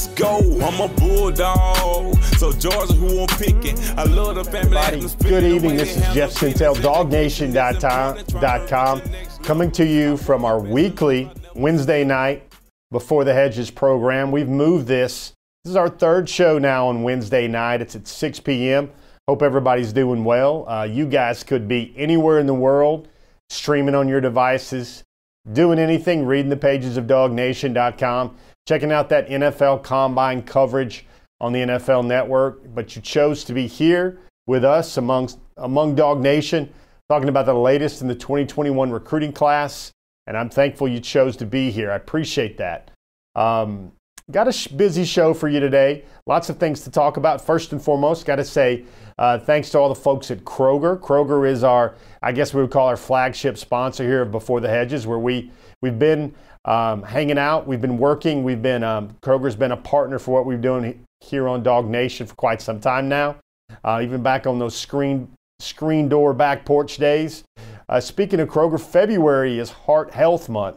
let's go. I'm a bulldog. So Georgia, who I'm picking. I love the family. Everybody, good evening. This is Jeff Sentell, DawgNation.com, coming to you from our weekly Wednesday night before the hedges program. We've moved this. This is our third show now on Wednesday night. It's at 6 p.m. Hope everybody's doing well. Uh, you guys could be anywhere in the world, streaming on your devices, doing anything, reading the pages of DawgNation.com, checking out that NFL Combine coverage on the NFL Network. But you chose to be here with us amongst among DawgNation, talking about the latest in the 2021 recruiting class. And I'm thankful you chose to be here. I appreciate that. Um, got a sh- busy show for you today. Lots of things to talk about. First and foremost, got to say uh, thanks to all the folks at Kroger. Kroger is our, I guess we would call our flagship sponsor here of Before the Hedges, where we we've been um, hanging out, we've been working, we've been um, Kroger's been a partner for what we've doing here on DawgNation for quite some time now. Uh, even back on those screen screen door back porch days. Uh, speaking of Kroger, February is Heart Health Month.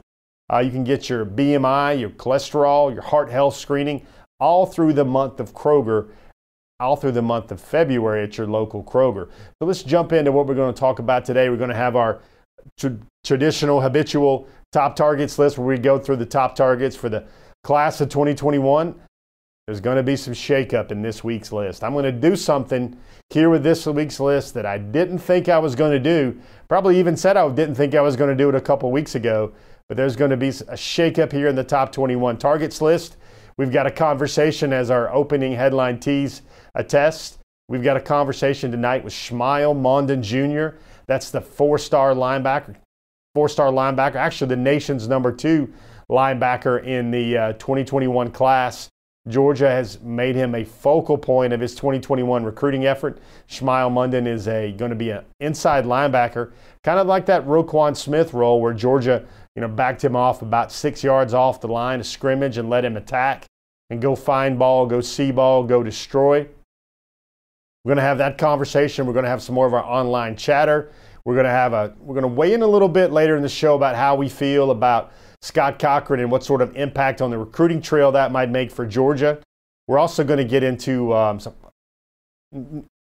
Uh, you can get your BMI, your cholesterol, your heart health screening all through the month of Kroger, all through the month of February at your local Kroger. So let's jump into what we're going to talk about today. We're going to have our traditional, habitual top targets list where we go through the top targets for the class of 2021. There's going to be some shakeup in this week's list. I'm going to do something here with this week's list that I didn't think I was going to do. Probably even said I didn't think I was going to do it a couple weeks ago. But there's going to be a shakeup here in the top 21 targets list. We've got a conversation as our opening headline tease test. We've got a conversation tonight with Smael Mondon Jr. That's the four-star linebacker, four-star linebacker, actually the nation's number two linebacker in the uh, 2021 class. Georgia has made him a focal point of his 2021 recruiting effort. Smael Mondon is a going to be an inside linebacker, kind of like that Roquan Smith role where Georgia you know, backed him off about six yards off the line of scrimmage and let him attack and go find ball, go see ball, go destroy. We're going to have that conversation. We're going to have some more of our online chatter. We're going to have a we're going to weigh in a little bit later in the show about how we feel about Scott Cochran and what sort of impact on the recruiting trail that might make for Georgia. We're also going to get into um, some,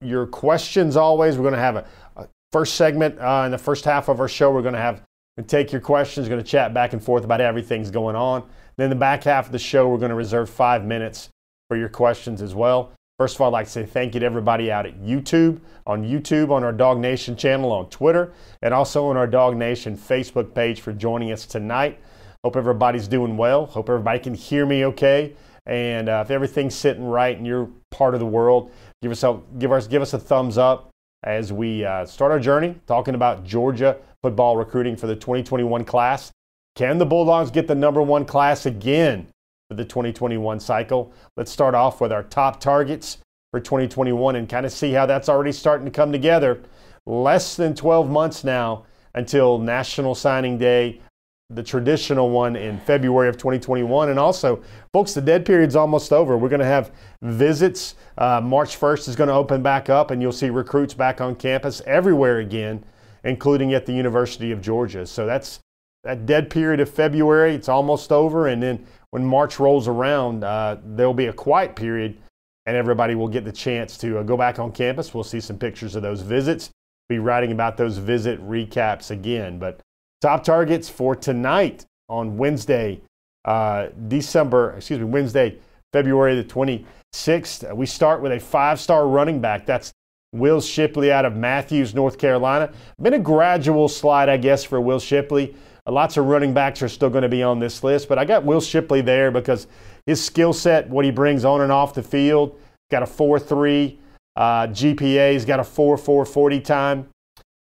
your questions always. We're going to have a, a first segment uh, in the first half of our show. We're going to have and take your questions. Going to chat back and forth about everything's going on. Then the back half of the show, we're going to reserve five minutes for your questions as well. First of all, I'd like to say thank you to everybody out at YouTube, on YouTube, on our DawgNation channel, on Twitter, and also on our DawgNation Facebook page for joining us tonight. Hope everybody's doing well. Hope everybody can hear me okay. And uh, if everything's sitting right in your part of the world, give us a, give us give us a thumbs up as we uh, start our journey talking about Georgia football recruiting for the 2021 class. Can the Bulldogs get the number one class again for the 2021 cycle? Let's start off with our top targets for 2021 and kind of see how that's already starting to come together. Less than 12 months now until National Signing Day, the traditional one in February of 2021. And also, folks, the dead period's almost over. We're going to have visits. Uh, March 1st is going to open back up, and you'll see recruits back on campus everywhere again including at the University of Georgia. So that's that dead period of February. It's almost over, and then when March rolls around, uh, there'll be a quiet period, and everybody will get the chance to uh, go back on campus. We'll see some pictures of those visits. Be writing about those visit recaps again. But top targets for tonight on Wednesday, uh, December, excuse me, Wednesday, February the 26th. We start with a five-star running back. That's Will Shipley out of Matthews, North Carolina. Been a gradual slide, I guess, for Will Shipley. Lots of running backs are still going to be on this list, but I got Will Shipley there because his skill set, what he brings on and off the field, got a 4 3 uh, GPA, he's got a 4 4 40 time.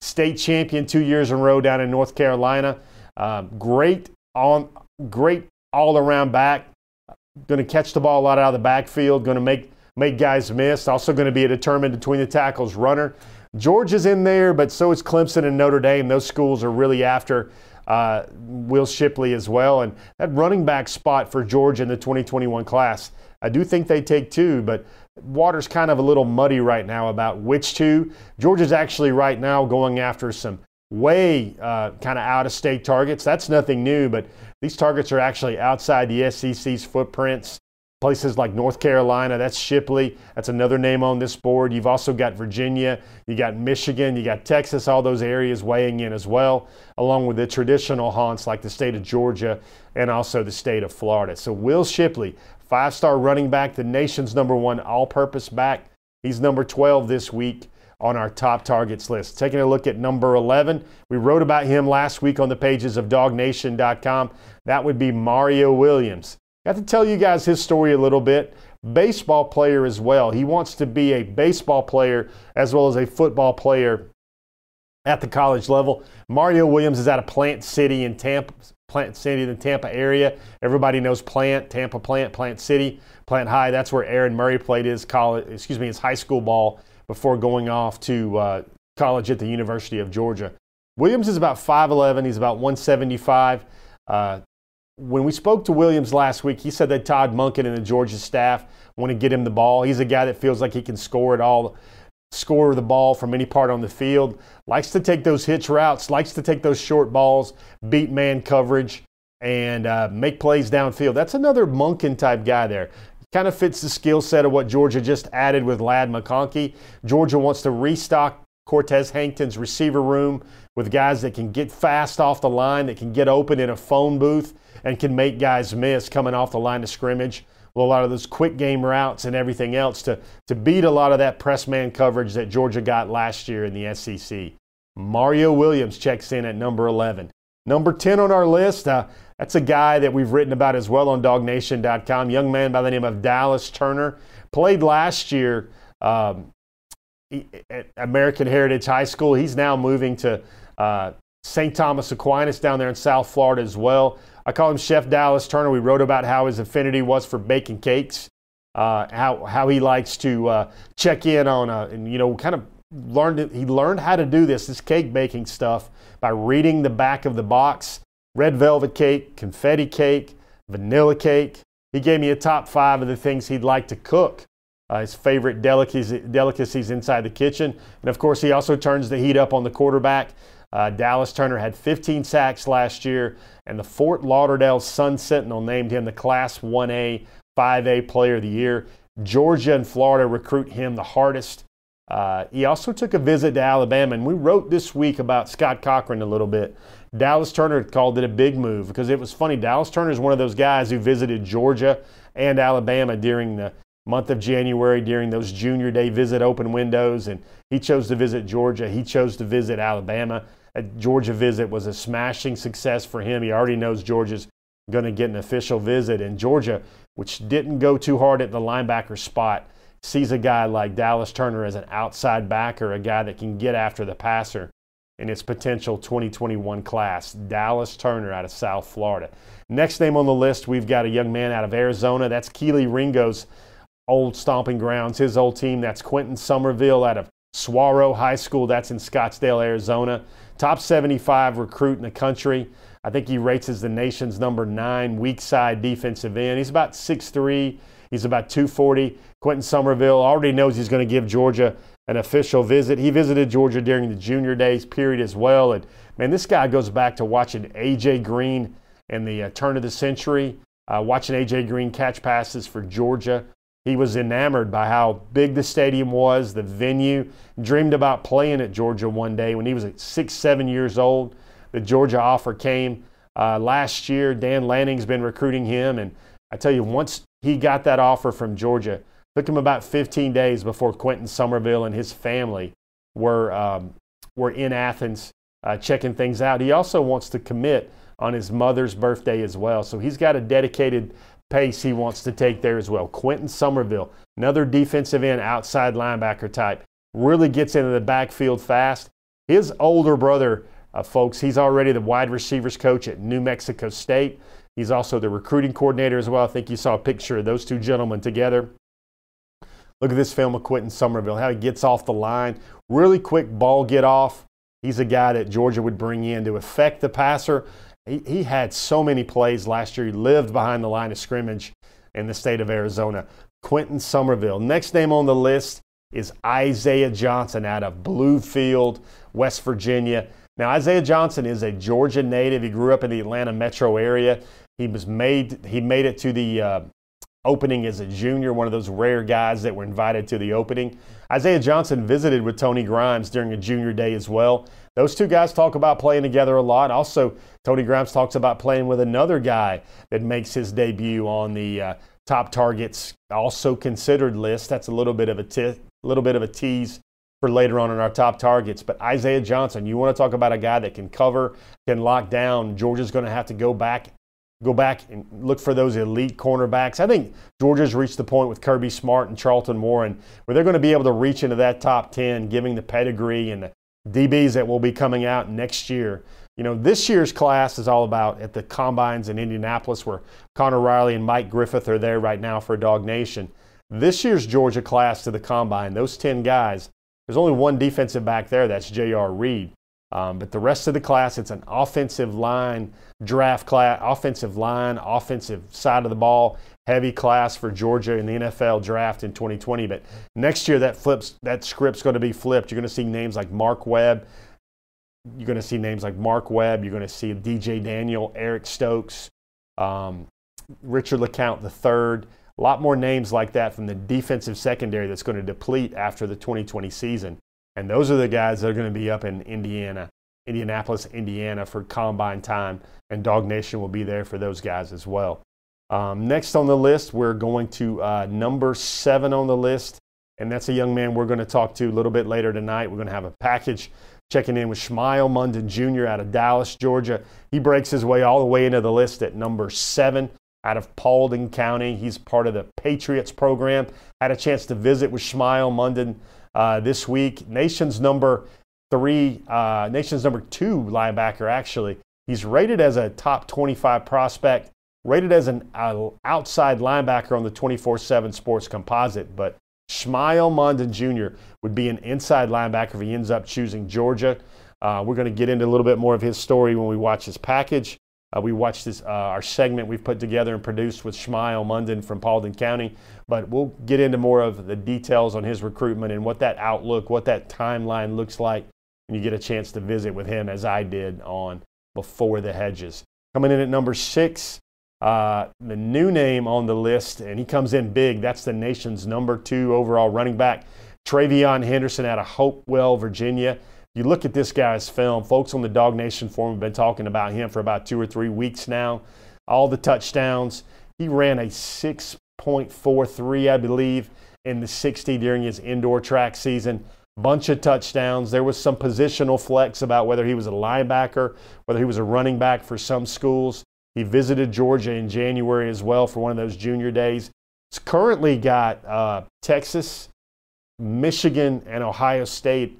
State champion two years in a row down in North Carolina. Um, great on, great all around back. Going to catch the ball a lot out of the backfield. Going to make make guys miss. Also going to be a determined between the tackles runner. Georgia's in there, but so is Clemson and Notre Dame. Those schools are really after uh, Will Shipley as well. And that running back spot for Georgia in the 2021 class, I do think they take two, but water's kind of a little muddy right now about which two. Georgia's actually right now going after some way uh, kind of out of state targets. That's nothing new, but these targets are actually outside the SEC's footprints. Places like North Carolina, that's Shipley. That's another name on this board. You've also got Virginia, you got Michigan, you got Texas, all those areas weighing in as well, along with the traditional haunts like the state of Georgia and also the state of Florida. So Will Shipley, five star running back, the nation's number one all purpose back. He's number 12 this week on our top targets list. Taking a look at number 11, we wrote about him last week on the pages of dawgnation.com. That would be Mario Williams. Got to tell you guys his story a little bit. Baseball player as well. He wants to be a baseball player as well as a football player at the college level. Mario Williams is out of Plant City in Tampa, Plant City in the Tampa area. Everybody knows Plant, Tampa Plant, Plant City, Plant High. That's where Aaron Murray played his college, excuse me, his high school ball before going off to uh, college at the University of Georgia. Williams is about 5'11. He's about 175. Uh, when we spoke to Williams last week, he said that Todd Monken and the Georgia staff want to get him the ball. He's a guy that feels like he can score it all, score the ball from any part on the field. Likes to take those hitch routes, likes to take those short balls, beat man coverage, and uh, make plays downfield. That's another Monken type guy there. Kind of fits the skill set of what Georgia just added with Ladd McConkey. Georgia wants to restock Cortez Hankton's receiver room with guys that can get fast off the line, that can get open in a phone booth and can make guys miss coming off the line of scrimmage with a lot of those quick game routes and everything else to, to beat a lot of that press man coverage that Georgia got last year in the SEC. Mario Williams checks in at number 11. Number 10 on our list, uh, that's a guy that we've written about as well on dawgnation.com. Young man by the name of Dallas Turner. Played last year um, at American Heritage High School. He's now moving to uh, St. Thomas Aquinas down there in South Florida as well. I call him Chef Dallas Turner. We wrote about how his affinity was for baking cakes, uh, how how he likes to uh, check in on a, and you know kind of learned he learned how to do this this cake baking stuff by reading the back of the box. Red velvet cake, confetti cake, vanilla cake. He gave me a top five of the things he'd like to cook. Uh, his favorite delicacies, delicacies inside the kitchen. And of course, he also turns the heat up on the quarterback. Uh, Dallas Turner had 15 sacks last year, and the Fort Lauderdale Sun Sentinel named him the Class 1A 5A Player of the Year. Georgia and Florida recruit him the hardest. Uh, he also took a visit to Alabama, and we wrote this week about Scott Cochran a little bit. Dallas Turner called it a big move because it was funny. Dallas Turner is one of those guys who visited Georgia and Alabama during the month of January during those junior day visit open windows, and he chose to visit Georgia. He chose to visit Alabama a Georgia visit was a smashing success for him. He already knows Georgia's going to get an official visit. And Georgia, which didn't go too hard at the linebacker spot, sees a guy like Dallas Turner as an outside backer, a guy that can get after the passer in its potential 2021 class. Dallas Turner out of South Florida. Next name on the list, we've got a young man out of Arizona. That's Kelee Ringo's old stomping grounds, his old team. That's Quentin Somerville out of Saguaro High School. That's in Scottsdale, Arizona. Top 75 recruit in the country. I think he rates as the nation's number nine weak side defensive end. He's about 6'3. He's about 240. Quentin Somerville already knows he's going to give Georgia an official visit. He visited Georgia during the junior days period as well. And man, this guy goes back to watching A.J. Green in the uh, turn of the century, uh, watching A.J. Green catch passes for Georgia. He was enamored by how big the stadium was, the venue. Dreamed about playing at Georgia one day when he was six, seven years old. The Georgia offer came uh, last year. Dan Lanning's been recruiting him, and I tell you, once he got that offer from Georgia, took him about 15 days before Quentin Somerville and his family were um, were in Athens uh, checking things out. He also wants to commit on his mother's birthday as well, so he's got a dedicated pace he wants to take there as well. Quentin Somerville, another defensive end, outside linebacker type, really gets into the backfield fast. His older brother, uh, folks, he's already the wide receivers coach at New Mexico State. He's also the recruiting coordinator as well. I think you saw a picture of those two gentlemen together. Look at this film of Quentin Somerville, how he gets off the line. Really quick ball get off. He's a guy that Georgia would bring in to affect the passer he, he had so many plays last year. He lived behind the line of scrimmage in the state of Arizona. Quentin Somerville. Next name on the list is Isaiah Johnson out of Bluefield, West Virginia. Now, Isaiah Johnson is a Georgia native. He grew up in the Atlanta metro area. He was made he made it to the uh, opening as a junior, one of those rare guys that were invited to the opening. Isaiah Johnson visited with Tony Grimes during a junior day as well. Those two guys talk about playing together a lot. Also, Tony Grimes talks about playing with another guy that makes his debut on the uh, top targets also considered list. That's a little bit of a t- little bit of a tease for later on in our top targets. But Isaiah Johnson, you want to talk about a guy that can cover, can lock down. Georgia's going to have to go back go back and look for those elite cornerbacks. I think Georgia's reached the point with Kirby Smart and Charlton Warren where they're going to be able to reach into that top 10, giving the pedigree and the DBs that will be coming out next year. You know, this year's class is all about at the combines in Indianapolis where Connor Riley and Mike Griffith are there right now for DawgNation. This year's Georgia class to the combine, those 10 guys, there's only one defensive back there, that's J.R. Reed. Um, but the rest of the class, it's an offensive line draft class, offensive line, offensive side of the ball, heavy class for Georgia in the NFL draft in 2020. But next year, that flips, that script's going to be flipped. You're going to see names like Mark Webb. You're going to see names like Mark Webb. You're going to see DJ Daniel, Eric Stokes, um, Richard LeCounte III. A lot more names like that from the defensive secondary that's going to deplete after the 2020 season. And those are the guys that are going to be up in Indiana, Indianapolis, Indiana for combine time. And DawgNation will be there for those guys as well. Um, next on the list, we're going to uh, number seven on the list. And that's a young man we're going to talk to a little bit later tonight. We're going to have a package checking in with Smael Mondon Jr. out of Dallas, Georgia. He breaks his way all the way into the list at number seven out of Paulding County. He's part of the Patriots program. Had a chance to visit with Smael Mondon uh, this week. Nation's number three, uh, nation's number two linebacker, actually. He's rated as a top 25 prospect, rated as an outside linebacker on the 24 7 sports composite. But Smael Mondon Jr. would be an inside linebacker if he ends up choosing Georgia. Uh, we're going to get into a little bit more of his story when we watch his package. Uh, we watched this, uh, our segment we've put together and produced with Smael Mondon from Paulding County, but we'll get into more of the details on his recruitment and what that outlook, what that timeline looks like when you get a chance to visit with him, as I did on Before the Hedges. Coming in at number six, uh, the new name on the list, and he comes in big. That's the nation's number two overall running back, TreVeyon Henderson out of Hopewell, Virginia. You look at this guy's film, folks on the DawgNation forum have been talking about him for about two or three weeks now. All the touchdowns. He ran a 6.43, I believe, in the 60 during his indoor track season. Bunch of touchdowns. There was some positional flex about whether he was a linebacker, whether he was a running back for some schools. He visited Georgia in January as well for one of those junior days. It's currently got uh, Texas, Michigan, and Ohio State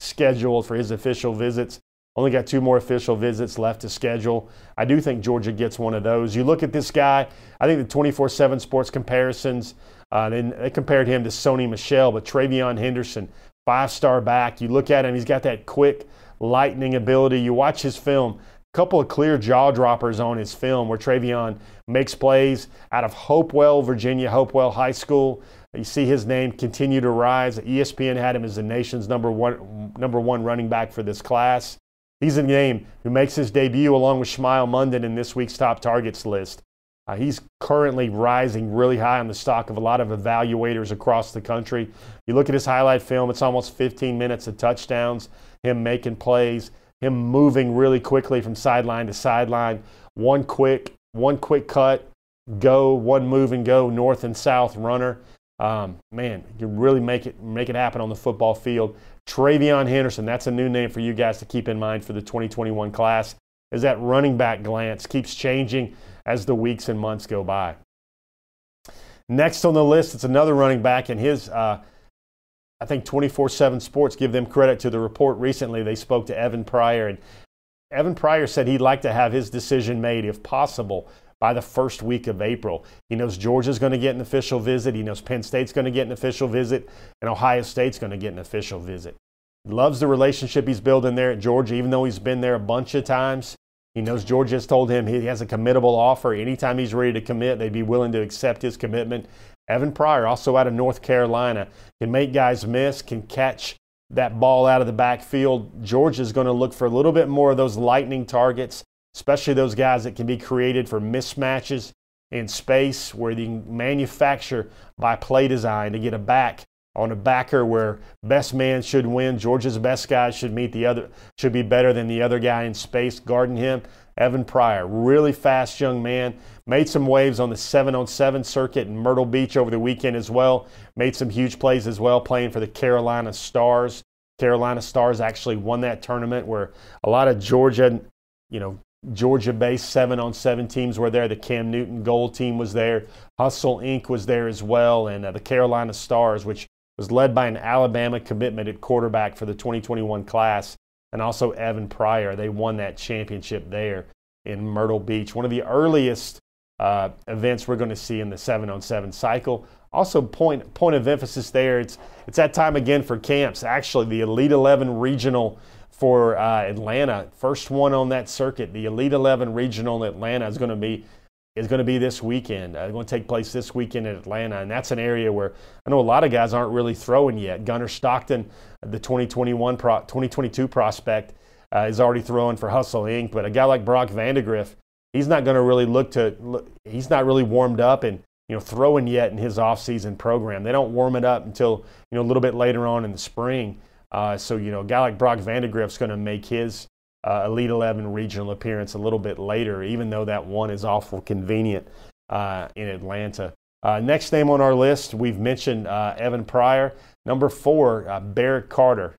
scheduled for his official visits. Only got two more official visits left to schedule. I do think Georgia gets one of those. You look at this guy, I think the 24 7 sports comparisons, uh, they, they compared him to Sony Michel, but TreVeyon Henderson, five star back. You look at him, he's got that quick, lightning ability. You watch his film, couple of clear jaw droppers on his film where TreVeyon makes plays out of Hopewell, Virginia, Hopewell High School. You see his name continue to rise. ESPN had him as the nation's number one, number one running back for this class. He's a name who makes his debut along with Smael Mondon in this week's top targets list. Uh, he's currently rising really high on the stock of a lot of evaluators across the country. You look at his highlight film, it's almost 15 minutes of touchdowns, him making plays, him moving really quickly from sideline to sideline. One quick, one quick cut, go, one move and go, north and south runner. Um, man, you really make it make it happen on the football field. TreVeyon Henderson, that's a new name for you guys to keep in mind for the 2021 class. As that running back glance keeps changing as the weeks and months go by. Next on the list, it's another running back, and his uh, I think 24/7 Sports give them credit to the report recently. They spoke to Evan Pryor, and Evan Pryor said he'd like to have his decision made, if possible, by the first week of April. He knows Georgia's going to get an official visit. He knows Penn State's going to get an official visit, and Ohio State's going to get an official visit. He loves the relationship he's building there at Georgia, even though he's been there a bunch of times. He knows Georgia has told him he has a committable offer. Anytime he's ready to commit, they'd be willing to accept his commitment. Evan Pryor, also out of North Carolina, can make guys miss, can catch that ball out of the backfield. Georgia's going to look for a little bit more of those lightning targets especially those guys that can be created for mismatches in space where you can manufacture by play design to get a back on a backer where best man should win. Georgia's best guy should meet the other, should be better than the other guy in space guarding him. Evan Pryor, really fast young man, made some waves on the seven on seven circuit in Myrtle Beach over the weekend as well. Made some huge plays as well, playing for the Carolina Stars. Carolina Stars actually won that tournament where a lot of Georgia, you know, Georgia based seven on seven teams were there. The Cam Newton Gold team was there. Hustle Inc. was there as well. And uh, the Carolina Stars, which was led by an Alabama commitment at quarterback for the 2021 class, and also Evan Pryor. They won that championship there in Myrtle Beach. One of the earliest uh, events we're going to see in the seven on seven cycle. Also, point point of emphasis there. It's it's that time again for camps. Actually, the Elite 11 regional for uh, Atlanta, first one on that circuit. The Elite 11 regional in Atlanta is going to be is going to be this weekend. Uh, it's going to take place this weekend in Atlanta, and that's an area where I know a lot of guys aren't really throwing yet. Gunnar Stockton, the 2021 pro, 2022 prospect, uh, is already throwing for Hustle Inc. But a guy like Brock Vandagriff, he's not going to really look to. He's not really warmed up and you know throwing yet in his offseason program. They don't warm it up until you know a little bit later on in the spring. Uh, so you know, a guy like Brock Vandagriff's going to make his uh, Elite 11 regional appearance a little bit later, even though that one is awful convenient uh, in Atlanta. Uh, next name on our list, we've mentioned uh, Evan Pryor. Number four, uh, Barrett Carter.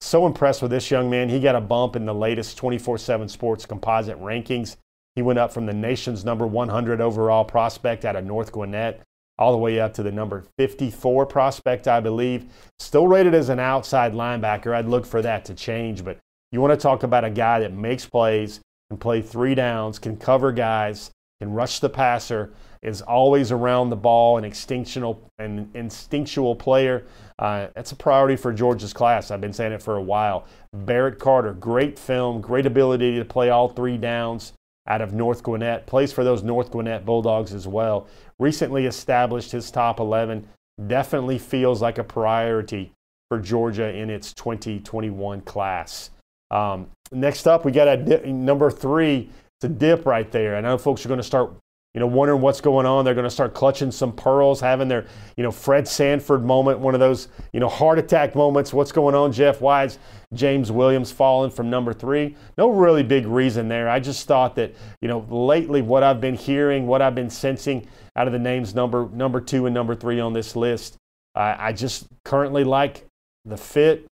So impressed with this young man. He got a bump in the latest 24 7 sports composite rankings. He went up from the nation's number 100 overall prospect out of North Gwinnett all the way up to the number 54 prospect, I believe. Still rated as an outside linebacker. I'd look for that to change, but you want to talk about a guy that makes plays, can play three downs, can cover guys, can rush the passer, is always around the ball, an instinctual, an instinctual player. Uh, that's a priority for Georgia's class. I've been saying it for a while. Barrett Carter, great film, great ability to play all three downs out of North Gwinnett, plays for those North Gwinnett Bulldogs as well. Recently established his top 11, definitely feels like a priority for Georgia in its 2021 class. Um, next up, we got a dip, number three. It's a dip right there. I know folks are going to start, you know, wondering what's going on. They're going to start clutching some pearls, having their, you know, Fred Sanford moment, one of those, you know, heart attack moments. What's going on, Jeff? Why is James Williams falling from number three? No really big reason there. I just thought that, you know, lately what I've been hearing, what I've been sensing out of the names number number two and number three on this list, I just currently like the fit,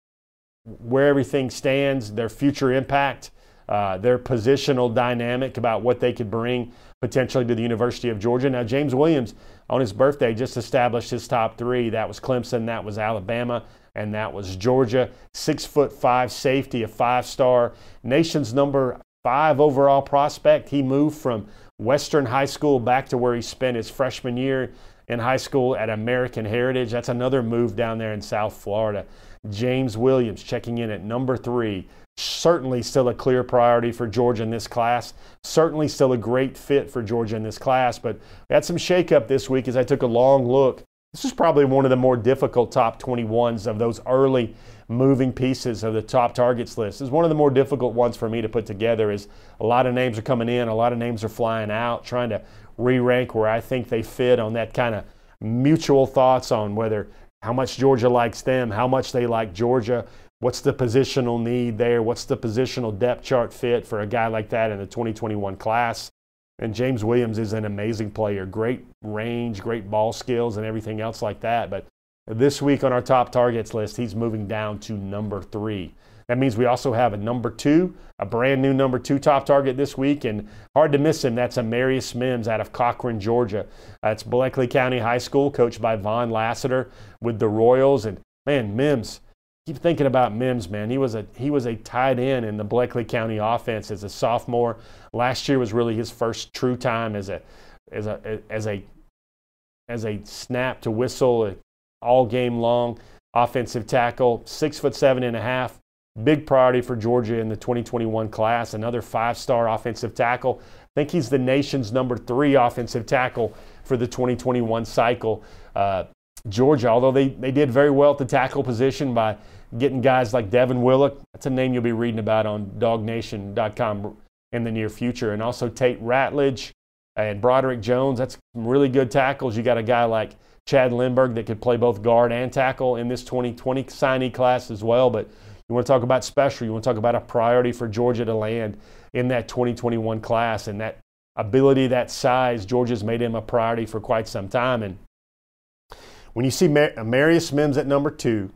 where everything stands, their future impact, uh, their positional dynamic about what they could bring potentially to the University of Georgia. Now, James Williams on his birthday just established his top three. That was Clemson, that was Alabama, and that was Georgia. Six foot five safety, a five star, nation's number five overall prospect. He moved from Western High School back to where he spent his freshman year in high school at American Heritage. That's another move down there in South Florida. James Williams checking in at number three. Certainly still a clear priority for Georgia in this class. Certainly still a great fit for Georgia in this class. But we had some shakeup this week as I took a long look. This is probably one of the more difficult top 21s of those early moving pieces of the top targets list. Is one of the more difficult ones for me to put together is a lot of names are coming in, a lot of names are flying out, trying to re-rank where I think they fit on that kind of mutual thoughts on whether how much Georgia likes them, how much they like Georgia, what's the positional need there, what's the positional depth chart fit for a guy like that in the 2021 class. And James Williams is an amazing player, great range, great ball skills, and everything else like that. But this week on our top targets list, he's moving down to number three. That means we also have a number two, a brand new number two top target this week, and hard to miss him. That's Amarius Mims out of Cochran, Georgia. Uh, That's Bleckley County High School, coached by Vaughn Lassiter with the Royals. And man, Mims, keep thinking about Mims, man. He was a he was a tight end in the Bleckley County offense as a sophomore. Last year was really his first true time as a as a as a as a snap to whistle uh, all game long offensive tackle, six foot seven and a half, Big priority for Georgia in the 2021 class. Another five star offensive tackle. I think he's the nation's number three offensive tackle for the 2021 cycle. Uh, Georgia, although they, they did very well at the tackle position by getting guys like Devin Willock, that's a name you'll be reading about on dawgnation.com in the near future. And also Tate Ratledge, And Broderick Jones, that's some really good tackles. You got a guy like Chad Lindberg that could play both guard and tackle in this 2020 signee class as well. But you want to talk about special, you want to talk about a priority for Georgia to land in that 2021 class and that ability, that size. Georgia's made him a priority for quite some time. And when you see Mar- Marius Mims at number two,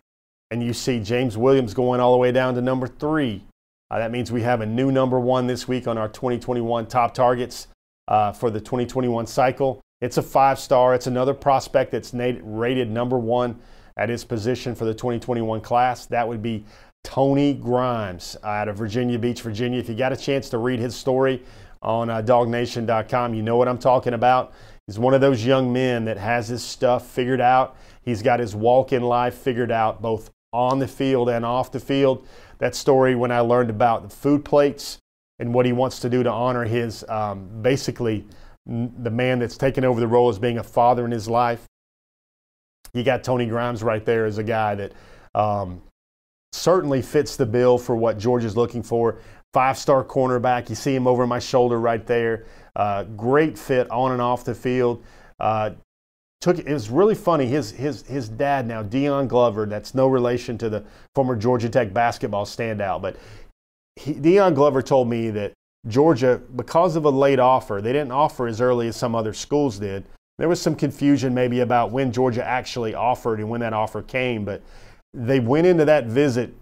and you see James Williams going all the way down to number three, uh, that means we have a new number one this week on our 2021 top targets uh, for the 2021 cycle. It's a five star. It's another prospect that's rated number one at his position for the 2021 class. That would be Tony Grimes out of Virginia Beach, Virginia. If you got a chance to read his story on uh, dawgnation.com, you know what I'm talking about. He's one of those young men that has his stuff figured out. He's got his walk in life figured out, both on the field and off the field. That story, when I learned about the food plates and what he wants to do to honor his um, basically the man that's taken over the role as being a father in his life. You got Tony Grimes right there as a guy that um, certainly fits the bill for what Georgia's looking for. Five star cornerback. You see him over my shoulder right there. Uh, great fit on and off the field. Uh, took it was really funny. His his his dad now, Dion Glover. That's no relation to the former Georgia Tech basketball standout, but Dion Glover told me that Georgia, because of a late offer, they didn't offer as early as some other schools did. There was some confusion maybe about when Georgia actually offered and when that offer came, but they went into that visit,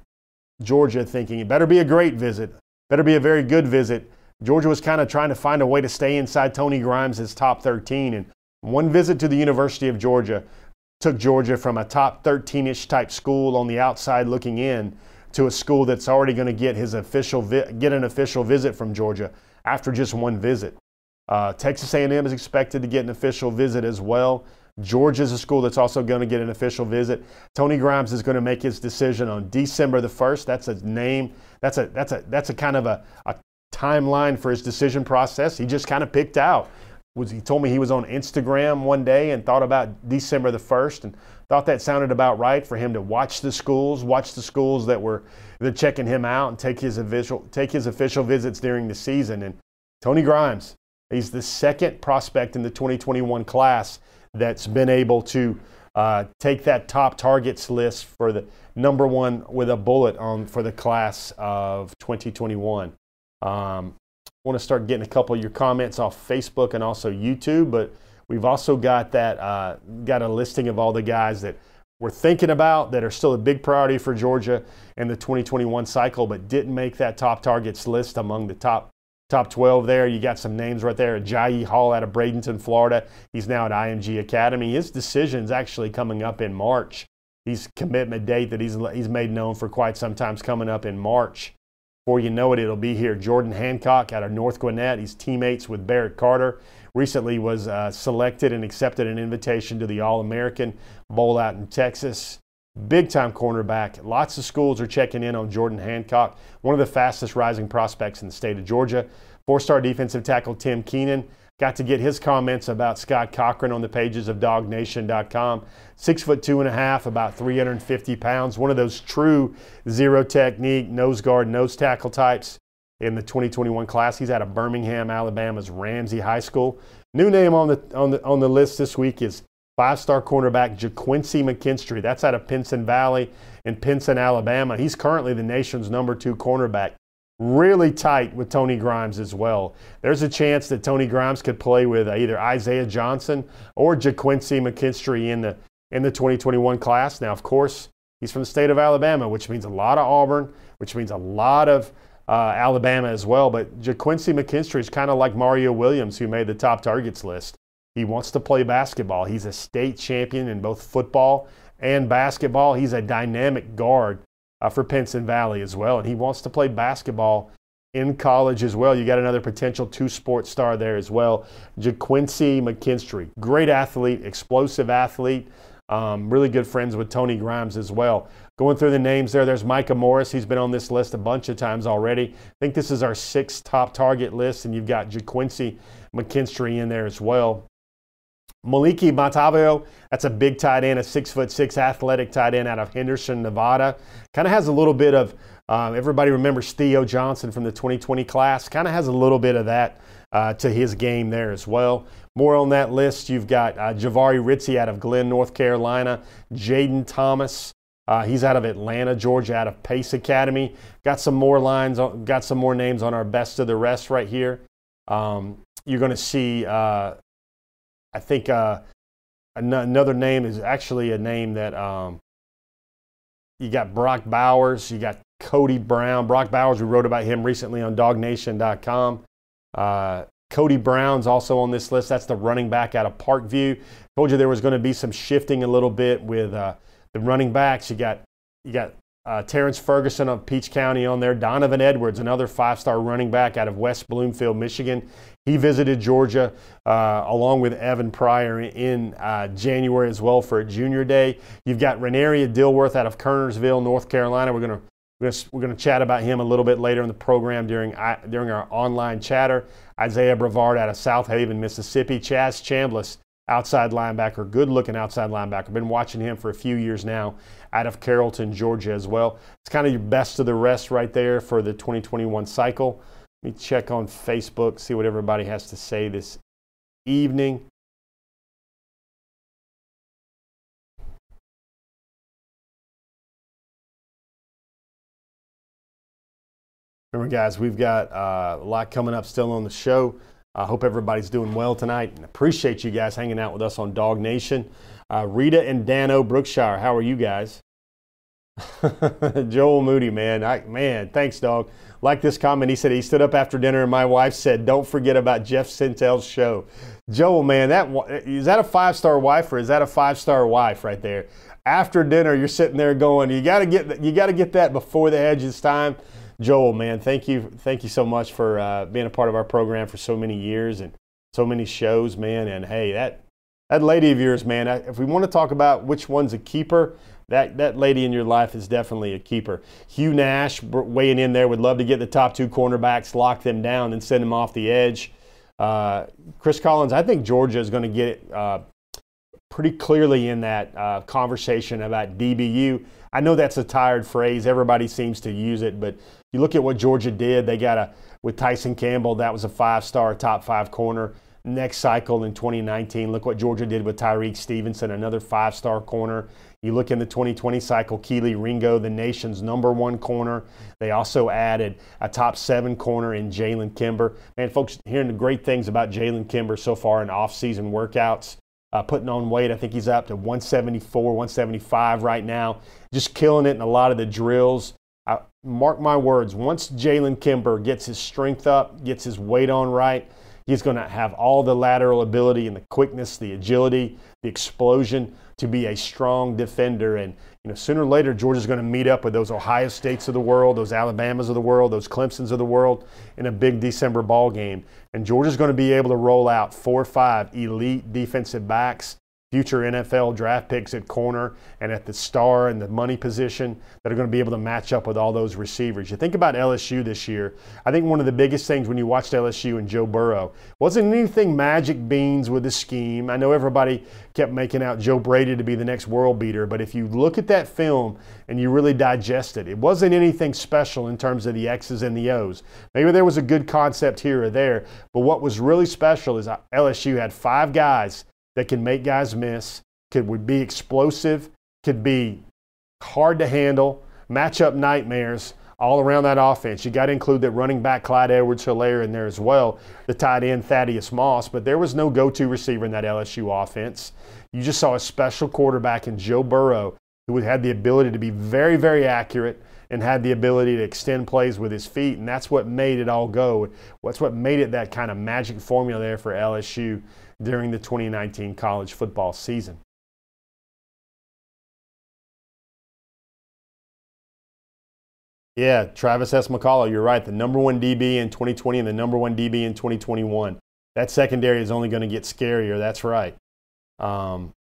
Georgia, thinking it better be a great visit, better be a very good visit. Georgia was kind of trying to find a way to stay inside Tony Grimes' top 13. And one visit to the University of Georgia took Georgia from a top 13 ish type school on the outside looking in to a school that's already going to get his official vi- get an official visit from Georgia after just one visit. Uh, Texas A&M is expected to get an official visit as well. Georgia is a school that's also going to get an official visit. Tony Grimes is going to make his decision on December the first. That's a name. That's a that's a that's a kind of a, a timeline for his decision process. He just kind of picked out. Was he told me he was on Instagram one day and thought about December the first and thought that sounded about right for him to watch the schools, watch the schools that were that checking him out and take his official take his official visits during the season. And Tony Grimes, he's the second prospect in the 2021 class that's been able to uh, take that top targets list for the number one with a bullet on for the class of 2021. Um, I want to start getting a couple of your comments off Facebook and also YouTube, but We've also got that uh, got a listing of all the guys that we're thinking about that are still a big priority for Georgia in the 2021 cycle, but didn't make that top targets list among the top top 12 there. You got some names right there. Jai Hall out of Bradenton, Florida. He's now at IMG Academy. His decision's actually coming up in March. His commitment date that he's he's made known for quite some time is coming up in March. Before you know it, it'll be here. Jordan Hancock out of North Gwinnett. He's teammates with Barrett Carter recently was uh, selected and accepted an invitation to the All American Bowl out in Texas. Big time cornerback. Lots of schools are checking in on Jordan Hancock, one of the fastest rising prospects in the state of Georgia. Four star defensive tackle Tim Keenan. Got to get his comments about Scott Cochran on the pages of dawgnation.com. Six foot two and a half, about 350 pounds. One of those true zero technique, nose guard, nose tackle types in the 2021 class. He's out of Birmingham, Alabama's Ramsey High School. New name on the on the on the list this week is five-star cornerback JaQuincy McKinstry. That's out of Pinson Valley in Pinson, Alabama. He's currently the nation's number two cornerback. Really tight with Tony Grimes as well. There's a chance that Tony Grimes could play with either Isaiah Johnson or JaQuincy McKinstry in the in the 2021 class. Now, of course, he's from the state of Alabama, which means a lot of Auburn, which means a lot of uh, Alabama as well. But JaQuincy McKinstry is kind of like Mario Williams, who made the top targets list. He wants to play basketball. He's a state champion in both football and basketball. He's a dynamic guard uh, for Pinson Valley as well, and he wants to play basketball in college as well. You got another potential two sport star there as well. JaQuincy McKinstry, great athlete, explosive athlete. Um, really good friends with Tony Grimes as well. Going through the names there, there's Micah Morris. He's been on this list a bunch of times already. I think this is our sixth top target list, and you've got JaQuincy McKinstry in there as well. Moliki Matavao, that's a big tight end, a six foot six athletic tight end out of Henderson, Nevada. Kind of has a little bit of, um, everybody remembers Theo Johnson from the 2020 class. Kind of has a little bit of that uh, to his game there as well. More on that list, you've got uh, Jahvaree Ritzie out of Glenn, North Carolina, Jaden Thomas. Uh, he's out of Atlanta, Georgia, out of Pace Academy. Got some more lines, got some more names on our best of the rest right here. Um, you're going to see, uh, I think, uh, another name is actually a name that um, you got Brock Bowers, you got Cody Brown. Brock Bowers, we wrote about him recently on DawgNation.com. Uh, Cody Brown's also on this list. That's the running back out of Parkview. Told you there was going to be some shifting a little bit with uh, the running backs. You got you got uh, Terrence Ferguson of Peach County on there. Donovan Edwards, another five-star running back out of West Bloomfield, Michigan. He visited Georgia uh, along with Evan Pryor in uh, January as well for a junior day. You've got Renaria Dilworth out of Kernersville, North Carolina. We're going to we're going to chat about him a little bit later in the program during during our online chatter. Isaiah Brevard out of South Haven, Mississippi. Chaz Chambliss, outside linebacker, good looking outside linebacker. Been watching him for a few years now out of Carrollton, Georgia as well. It's kind of your best of the rest right there for the 2021 cycle. Let me check on Facebook, see what everybody has to say this evening. Remember, guys, we've got uh, a lot coming up still on the show. I hope everybody's doing well tonight and appreciate you guys hanging out with us on DawgNation. Uh, Rita and Dano Brookshire, how are you guys? Joel Moody, man. I, man, thanks, dog. Like this comment, he said he stood up after dinner and my wife said, "Don't forget about Jeff Sentell's show." Joel, man, that is that a five star wife or is that a five star wife right there? After dinner, you're sitting there going, "You got to get you got to get that before the Hedges time." Joel, man, thank you, thank you so much for uh, being a part of our program for so many years and so many shows, man. And hey, that that lady of yours, man. If we want to talk about which one's a keeper, that that lady in your life is definitely a keeper. Hugh Nash weighing in there would love to get the top two cornerbacks, lock them down, and send them off the edge. Uh, Chris Collins, I think Georgia is going to get uh, pretty clearly in that uh, conversation about DBU. I know that's a tired phrase. Everybody seems to use it, but you look at what Georgia did. They got a with Tyson Campbell. That was a five-star, top five corner. Next cycle in 2019, look what Georgia did with Tyrique Stevenson, another five-star corner. You look in the 2020 cycle, Kelee Ringo, the nation's number one corner. They also added a top seven corner in Jalen Kimber. Man, folks, hearing the great things about Jalen Kimber so far in off-season workouts uh, putting on weight. I think he's up to 174, 175 right now, just killing it in a lot of the drills. I, mark my words, once Jalen Kimber gets his strength up, gets his weight on right, he's going to have all the lateral ability and the quickness, the agility, the explosion to be a strong defender. And you know, sooner or later, Georgia's going to meet up with those Ohio States of the world, those Alabamas of the world, those Clemsons of the world in a big December ball game. And Georgia's going to be able to roll out four or five elite defensive backs future NFL draft picks at corner and at the star and the money position that are going to be able to match up with all those receivers. You think about LSU this year. I think one of the biggest things when you watched LSU and Joe Burrow wasn't anything magic beans with the scheme. I know everybody kept making out Joe Brady to be the next world beater, but if you look at that film and you really digest it, it wasn't anything special in terms of the X's and the O's. Maybe there was a good concept here or there, but what was really special is uh, LSU had five guys that can make guys miss, could would be explosive, could be hard to handle, matchup nightmares all around that offense. You got to include that running back Clyde Edwards Helaire in there as well, the tight end Thaddeus Moss, but there was no go to receiver in that LSU offense. You just saw a special quarterback in Joe Burrow who had the ability to be very, very accurate and had the ability to extend plays with his feet. And that's what made it all go. That's what made it that kind of magic formula there for LSU during the 2019 college football season. Yeah, Travis S. McCullough, you're right. The number one DB in 2020 and the number one DB in 2021. That secondary is only going to get scarier. That's right. Um,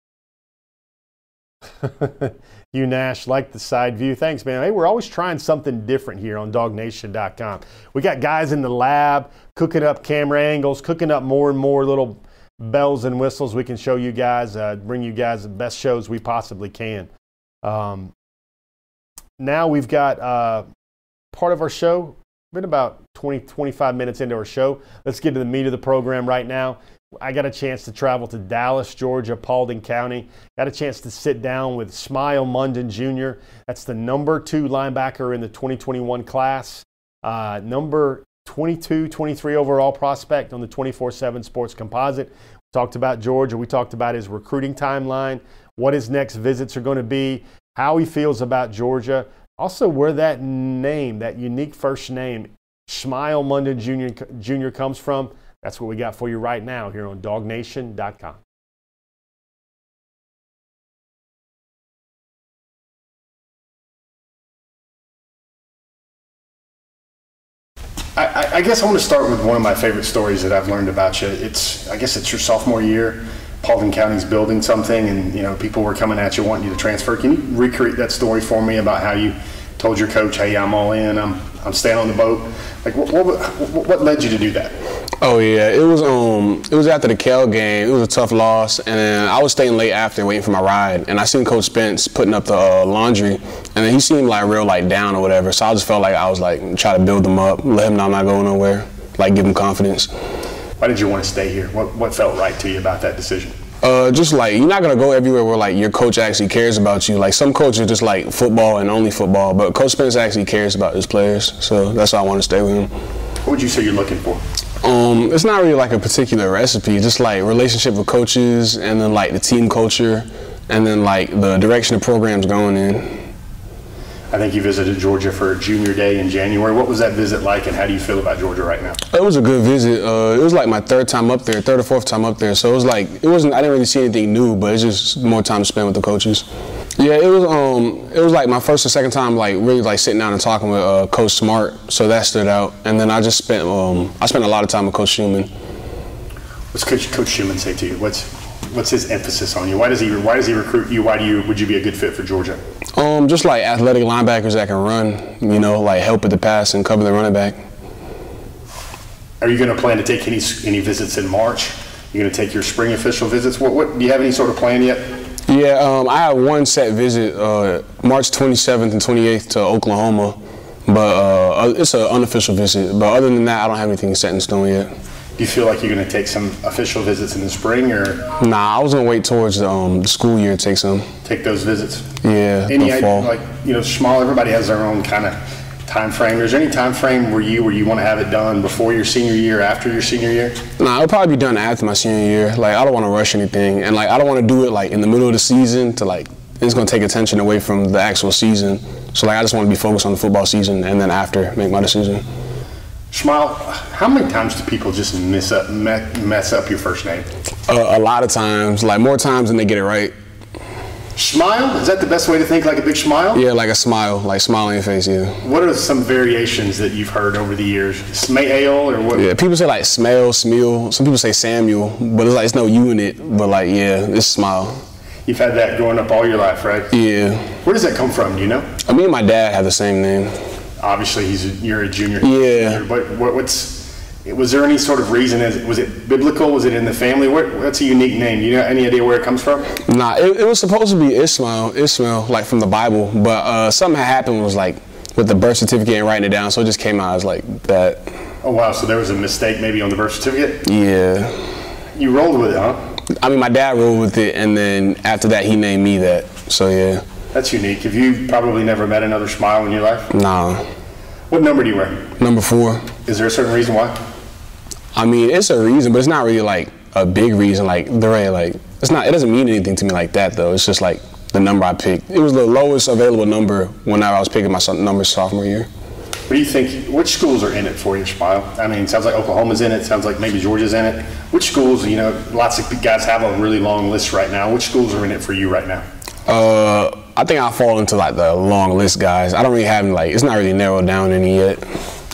Hugh Nash like the side view. Thanks, man. Hey, we're always trying something different here on DawgNation.com. We got guys in the lab cooking up camera angles, cooking up more and more little bells and whistles we can show you guys, uh, bring you guys the best shows we possibly can. Um, now we've got uh, part of our show, been about 20, 25 minutes into our show. Let's get to the meat of the program right now. I got a chance to travel to Dallas, Georgia, Paulding County. Got a chance to sit down with Smael Mondon Jr. That's the number two linebacker in the 2021 class. Uh, number 22, 23 overall prospect on the 24 7 Sports Composite. We talked about Georgia. We talked about his recruiting timeline, what his next visits are going to be, how he feels about Georgia, also where that name, that unique first name, Smael Mondon Jr., Jr. comes from. That's what we got for you right now here on DawgNation.com. I, I, guess I want to start with one of my favorite stories that I've learned about you. It's I guess it's your sophomore year. Paulding County's building something, and you know people were coming at you wanting you to transfer. Can you recreate that story for me about how you told your coach, "Hey, I'm all in. I'm I'm staying on the boat." Like, what, what, what led you to do that? Oh yeah, it was um it was after the Cal game. It was a tough loss, and I was staying late after waiting for my ride, and I seen Coach Spence putting up the uh, laundry, and then he seemed like real like down or whatever. So I just felt like I was like try to build him up, let him know I'm not going nowhere, like give him confidence. Why did you want to stay here? What what felt right to you about that decision? Uh, just like you're not gonna go everywhere where like your coach actually cares about you. Like some coaches just like football and only football, but Coach Spence actually cares about his players, so that's why I want to stay with him. What would you say you're looking for? Um, it's not really like a particular recipe, just like relationship with coaches, and then like the team culture, and then like the direction the program's going in. I think you visited Georgia for junior day in January. What was that visit like, and how do you feel about Georgia right now? It was a good visit. Uh, it was like my third time up there, third or fourth time up there. So it was like it wasn't. I didn't really see anything new, but it's just more time to spend with the coaches. Yeah, it was. Um, it was like my first or second time, like really like sitting down and talking with uh, Coach Smart. So that stood out. And then I just spent. Um, I spent a lot of time with Coach Schumann. What's Coach Coach Schumann say to you? What's what's his emphasis on you? Why does he why does he recruit you? Why do you would you be a good fit for Georgia? Um, just like athletic linebackers that can run, you know, like help with the pass and cover the running back. Are you going to plan to take any any visits in March? You're going to take your spring official visits. What, what do you have any sort of plan yet? Yeah, um, I have one set visit uh, March 27th and 28th to Oklahoma, but uh, it's an unofficial visit. But other than that, I don't have anything set in stone yet. Do you feel like you're going to take some official visits in the spring, or? Nah, I was going to wait towards um, the school year to take some. Take those visits. Yeah. Any idea, like you know, small. Everybody has their own kind of time frame. Is there any time frame where you where you want to have it done before your senior year, after your senior year? Nah, it'll probably be done after my senior year. Like I don't want to rush anything, and like I don't want to do it like in the middle of the season to like it's going to take attention away from the actual season. So like I just want to be focused on the football season, and then after make my decision. Smael, how many times do people just mess up mess up your first name? Uh, a lot of times, like more times than they get it right. Smile? Is that the best way to think? Like a big smile? Yeah, like a smile, like smile on your face. Yeah. What are some variations that you've heard over the years? Smael or what? Yeah, people say like smell, smell. Some people say Samuel, but it's like it's no U in it. But like, yeah, it's smile. You've had that growing up all your life, right? Yeah. Where does that come from? Do you know? I mean, my dad had the same name obviously he's a, you're a junior. Yeah. But what, what's was there any sort of reason? Was it biblical? Was it in the family? What, what's a unique name? You know any idea where it comes from? Nah, it, it was supposed to be Ishmael, Ishmael, like from the Bible. But uh, something happened was like with the birth certificate and writing it down, so it just came out as like that. Oh wow! So there was a mistake maybe on the birth certificate. Yeah. You rolled with it, huh? I mean, my dad rolled with it, and then after that, he named me that. So yeah. That's unique. Have you probably never met another smile in your life? Nah. What number do you wear? Number four. Is there a certain reason why? I mean, it's a reason, but it's not really like a big reason. Like the way, like it's not. It doesn't mean anything to me like that though. It's just like the number I picked. It was the lowest available number whenever I was picking my number sophomore year. What do you think? Which schools are in it for you, Smael? I mean, it sounds like Oklahoma's in it. Sounds like maybe Georgia's in it. Which schools? You know, lots of guys have a really long list right now. Which schools are in it for you right now? Uh, I think I fall into like the long list guys. I don't really have like it's not really narrowed down any yet.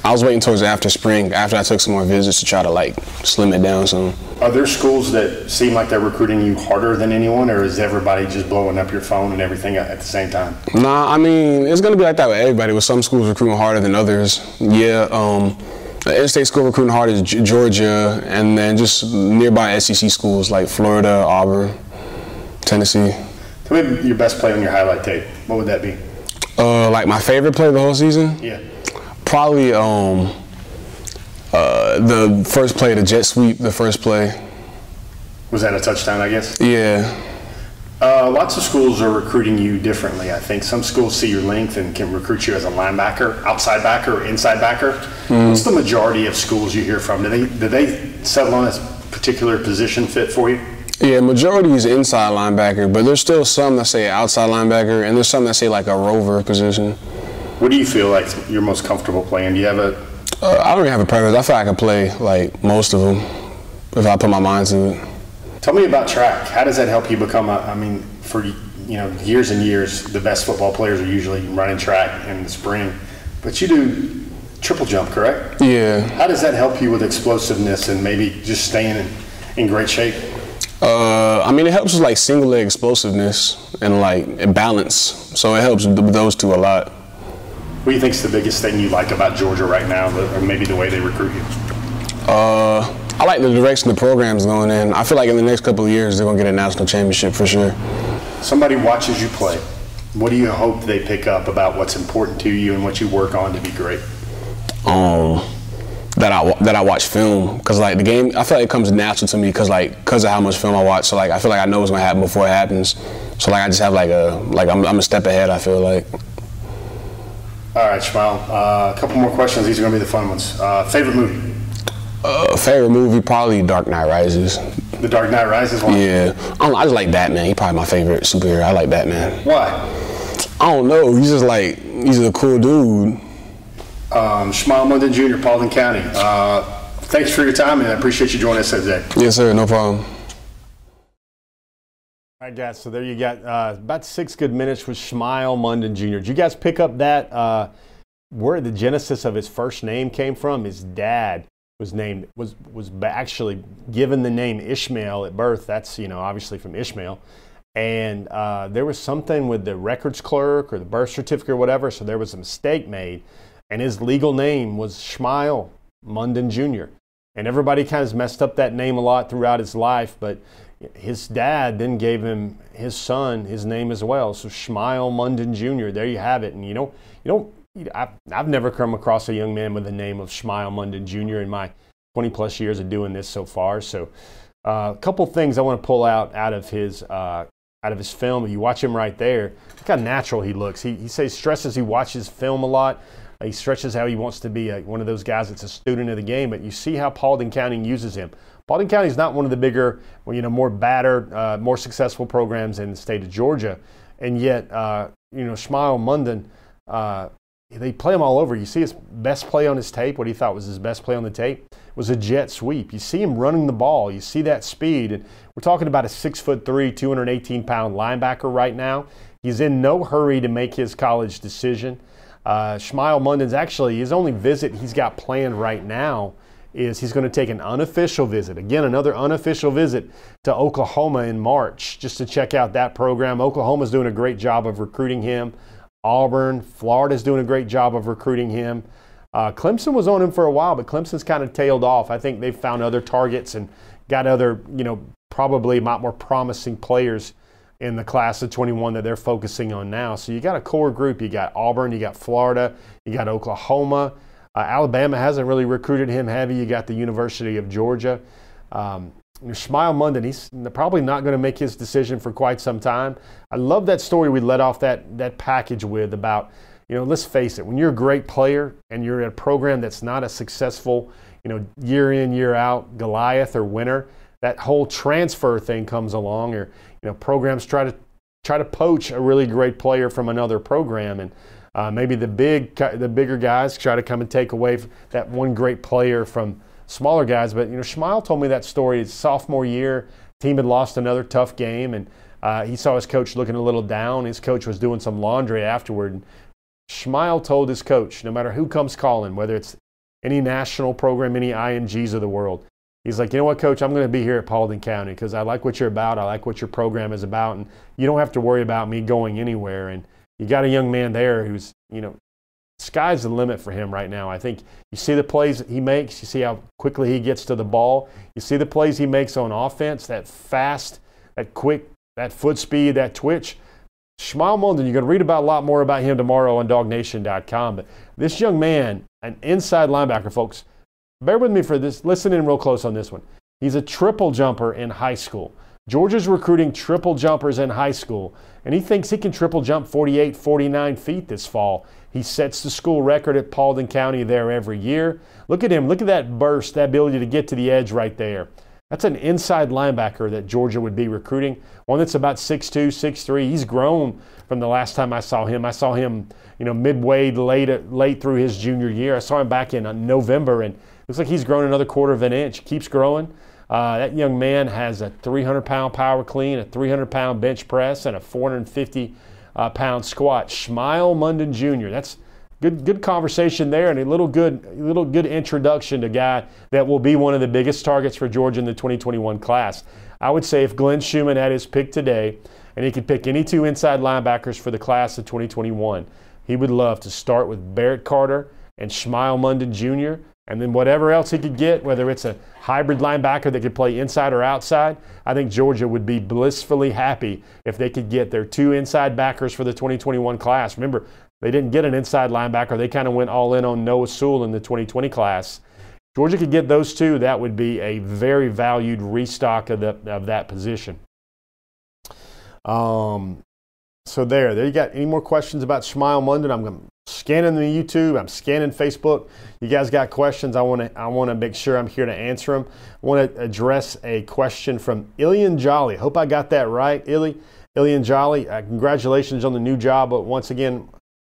I was waiting towards after spring, after I took some more visits to try to like slim it down some. Are there schools that seem like they're recruiting you harder than anyone, or is everybody just blowing up your phone and everything at the same time? Nah, I mean it's gonna be like that with everybody. With some schools recruiting harder than others. Yeah, um, the in-state school recruiting hard is Georgia, and then just nearby SEC schools like Florida, Auburn, Tennessee. Tell me your best play on your highlight tape. What would that be? Uh, like my favorite play of the whole season? Yeah. Probably um, Uh, the first play, the jet sweep, the first play. Was that a touchdown? I guess. Yeah. Uh, lots of schools are recruiting you differently. I think some schools see your length and can recruit you as a linebacker, outside backer, or inside backer. Mm. What's the majority of schools you hear from? Do they do they settle on a particular position fit for you? Yeah, majority is inside linebacker, but there's still some that say outside linebacker, and there's some that say like a rover position. What do you feel like you're most comfortable playing? Do you have a? Uh, I don't really have a preference. I feel like I can play like most of them if I put my mind to it. Tell me about track. How does that help you become a? I mean, for you know years and years, the best football players are usually running track in the spring, but you do triple jump, correct? Yeah. How does that help you with explosiveness and maybe just staying in, in great shape? Uh, I mean, it helps with like single leg explosiveness and like balance. So it helps with those two a lot. What do you think is the biggest thing you like about Georgia right now, or maybe the way they recruit you? Uh, I like the direction the program's going in. I feel like in the next couple of years they're going to get a national championship for sure. Somebody watches you play. What do you hope they pick up about what's important to you and what you work on to be great? Um, that I that I watch film because like the game, I feel like it comes natural to me because like because of how much film I watch. So like I feel like I know what's gonna happen before it happens. So like I just have like a like I'm, I'm a step ahead. I feel like. All right, Smael. Uh, a couple more questions. These are gonna be the fun ones. Uh, favorite movie. Uh, favorite movie probably Dark Knight Rises. The Dark Knight Rises one. Yeah, I, I just like Batman. He's probably my favorite superhero. I like Batman. Why? I don't know. He's just like he's a cool dude. Um, Smael Mondon Jr., Paulding County. Uh, thanks for your time, and I appreciate you joining us today. Yes, sir. No problem. All right, guys. So there you got uh, about six good minutes with Smael Mondon Jr. Did you guys pick up that uh, where the genesis of his first name came from? His dad was named was was actually given the name Ishmael at birth. That's you know obviously from Ishmael, and uh, there was something with the records clerk or the birth certificate or whatever. So there was a mistake made, and his legal name was Smael Mondon Jr. And everybody kind of messed up that name a lot throughout his life, but his dad then gave him his son his name as well. So Smael Mondon Jr. There you have it, and you know you don't I've, I've never come across a young man with the name of Smael Mondon Jr. in my 20 plus years of doing this so far. So, uh, a couple things I want to pull out out of his uh, out of his film. You watch him right there. Look how natural he looks. He, he says stresses he watches film a lot. Uh, he stretches how he wants to be a, one of those guys that's a student of the game. But you see how Paulding County uses him. Paulding County is not one of the bigger, well, you know, more battered, uh, more successful programs in the state of Georgia, and yet, uh, you know, Smael Mondon uh, they play him all over. You see his best play on his tape, what he thought was his best play on the tape, was a jet sweep. You see him running the ball. You see that speed. And we're talking about a six foot three, 218 pound linebacker right now. He's in no hurry to make his college decision. Uh, Mondon's actually his only visit he's got planned right now is he's going to take an unofficial visit. Again, another unofficial visit to Oklahoma in March just to check out that program. Oklahoma's doing a great job of recruiting him. Auburn, Florida's doing a great job of recruiting him. Uh, Clemson was on him for a while, but Clemson's kind of tailed off. I think they've found other targets and got other, you know, probably a lot more promising players in the class of 21 that they're focusing on now. So you got a core group. You got Auburn, you got Florida, you got Oklahoma. Uh, Alabama hasn't really recruited him heavy. You got the University of Georgia. Um, Smael Mondon, he's probably not going to make his decision for quite some time. I love that story we let off that, that package with about, you know, let's face it, when you're a great player and you're in a program that's not a successful, you know, year in, year out Goliath or winner, that whole transfer thing comes along or, you know, programs try to try to poach a really great player from another program and uh, maybe the big the bigger guys try to come and take away that one great player from smaller guys. But you know, Smael told me that story. His sophomore year, team had lost another tough game, and uh, he saw his coach looking a little down. His coach was doing some laundry afterward. And Smael told his coach, no matter who comes calling, whether it's any national program, any IMGs of the world, he's like, you know what, coach, I'm going to be here at Paulding County because I like what you're about. I like what your program is about, and you don't have to worry about me going anywhere. And you got a young man there who's, you know, sky's the limit for him right now. I think you see the plays he makes, you see how quickly he gets to the ball, you see the plays he makes on offense, that fast, that quick, that foot speed, that twitch. Smael Mondon, you're going to read about a lot more about him tomorrow on DawgNation.com. But this young man, an inside linebacker, folks, bear with me for this. Listen in real close on this one. He's a triple jumper in high school. Georgia's recruiting triple jumpers in high school, and he thinks he can triple jump 48, 49 feet this fall. He sets the school record at Paulding County there every year. Look at him. Look at that burst, that ability to get to the edge right there. That's an inside linebacker that Georgia would be recruiting. One that's about 6'2, 6'3. He's grown from the last time I saw him. I saw him, you know, midway late late through his junior year. I saw him back in uh, November, and looks like he's grown another quarter of an inch. Keeps growing. Uh, that young man has a 300 pound power clean, a 300 pound bench press, and a 450 uh, pound squat. Smael Mondon Jr. That's good good conversation there and a little good little good introduction to a guy that will be one of the biggest targets for Georgia in the 2021 class. I would say if Glenn Schumann had his pick today and he could pick any two inside linebackers for the class of 2021, he would love to start with Barrett Carter and Smael Mondon Jr. And then whatever else he could get, whether it's a hybrid linebacker that could play inside or outside, I think Georgia would be blissfully happy if they could get their two inside backers for the 2021 class. Remember, they didn't get an inside linebacker. They kind of went all in on Noah Sewell in the 2020 class. Georgia could get those two. That would be a very valued restock of, the, of that position. Um, so there, there you got any more questions about Smael Mondon? I'm scanning the YouTube. I'm scanning Facebook. You guys got questions? I want to I want to make sure I'm here to answer them. I want to address a question from Ilian Jolly. Hope I got that right, Illy. Ilian Jolly, uh, congratulations on the new job. But once again,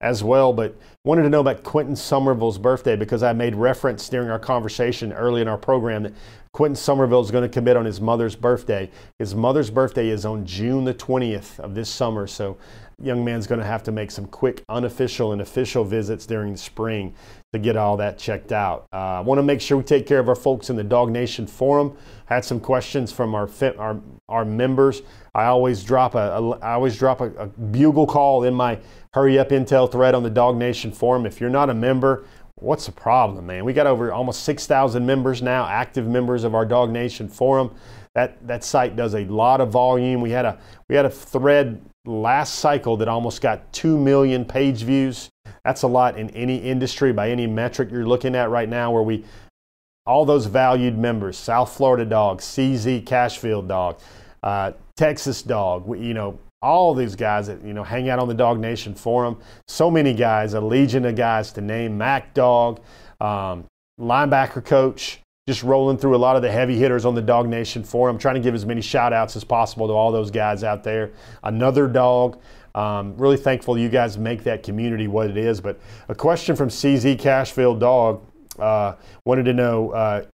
as well, but wanted to know about Quentin Somerville's birthday because I made reference during our conversation early in our program that Quentin Somerville is going to commit on his mother's birthday. His mother's birthday is on June the 20th of this summer, so young man's going to have to make some quick unofficial and official visits during the spring to get all that checked out. Uh, I want to make sure we take care of our folks in the DawgNation forum. I Had some questions from our our, our members. I always drop a, a I always drop a, a bugle call in my hurry up intel thread on the DawgNation forum. If you're not a member, what's the problem, man? We got over almost 6,000 members now, active members of our DawgNation forum. That that site does a lot of volume. We had a we had a thread last cycle that almost got 2 million page views. That's a lot in any industry by any metric you're looking at right now where we all those valued members, South Florida Dog, CZ Cashfield Dog, uh, Texas Dog, we, you know, all these guys that you know hang out on the DawgNation forum. So many guys, a legion of guys to name. Mac Dog, um, linebacker coach, just rolling through a lot of the heavy hitters on the DawgNation forum. Trying to give as many shout outs as possible to all those guys out there. Another dog. Um, really thankful you guys make that community what it is. But a question from CZ Cashfield Dog uh, wanted to know uh,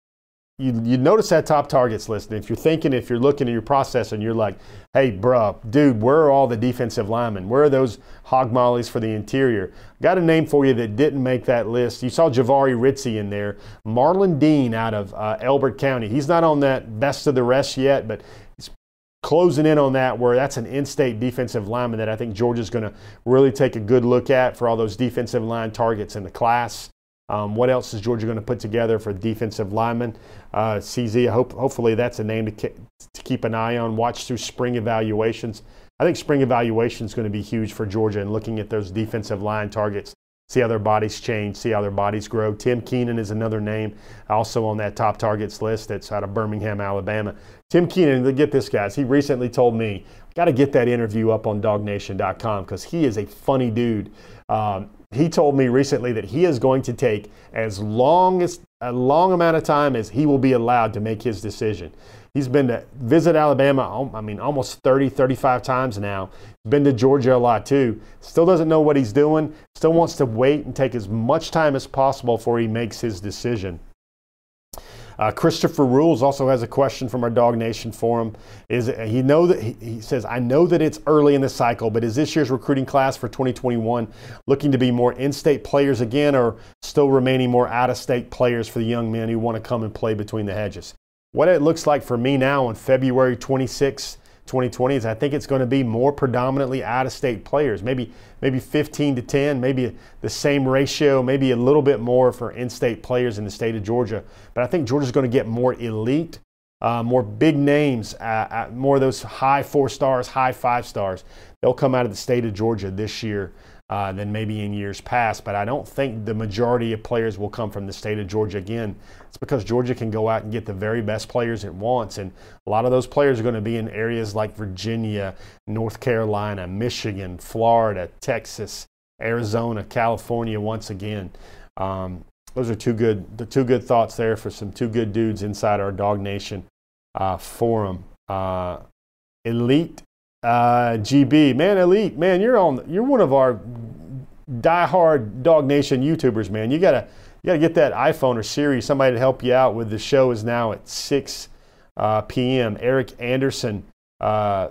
you, you notice that top targets list. And if you're thinking, if you're looking at your process and you're like, hey, bruh, dude, where are all the defensive linemen? Where are those hog mollies for the interior? Got a name for you that didn't make that list. You saw Javari Ritzie in there. Marlon Dean out of uh, Elbert County. He's not on that best of the rest yet, but he's closing in on that where that's an in-state defensive lineman that I think Georgia's going to really take a good look at for all those defensive line targets in the class. Um, what else is Georgia going to put together for defensive linemen? Uh, CZ, hope, hopefully that's a name to, ke- to keep an eye on. Watch through spring evaluations. I think spring evaluation is going to be huge for Georgia and looking at those defensive line targets, see how their bodies change, see how their bodies grow. Tim Keenan is another name also on that top targets list that's out of Birmingham, Alabama. Tim Keenan, get this, guys. He recently told me, got to get that interview up on dawgnation.com because he is a funny dude. Um, he told me recently that he is going to take as long as a long amount of time as he will be allowed to make his decision. He's been to visit Alabama, I mean, almost 30, 35 times now. Been to Georgia a lot too. Still doesn't know what he's doing. Still wants to wait and take as much time as possible before he makes his decision. Uh, Christopher Rules also has a question from our DawgNation forum. Is he know that he, he says I know that it's early in the cycle, but is this year's recruiting class for 2021 looking to be more in-state players again, or still remaining more out-of-state players for the young men who want to come and play between the hedges? What it looks like for me now on February 26, 2020 is I think it's going to be more predominantly out-of-state players. Maybe maybe 15 to 10, maybe the same ratio, maybe a little bit more for in-state players in the state of Georgia. But I think Georgia's going to get more elite, uh, more big names, uh, uh, more of those high four stars, high five stars. They'll come out of the state of Georgia this year. Uh, than maybe in years past. But I don't think the majority of players will come from the state of Georgia again. It's because Georgia can go out and get the very best players it wants. And a lot of those players are going to be in areas like Virginia, North Carolina, Michigan, Florida, Texas, Arizona, California once again. Um, those are two good, the two good thoughts there for some two good dudes inside our DawgNation uh, forum. Uh, elite uh, GB, man, elite, man, you're on. You're one of our diehard DawgNation YouTubers, man. You gotta you gotta get that iPhone or Siri, somebody to help you out with the show. Is now at 6 uh, p.m. Eric Anderson uh,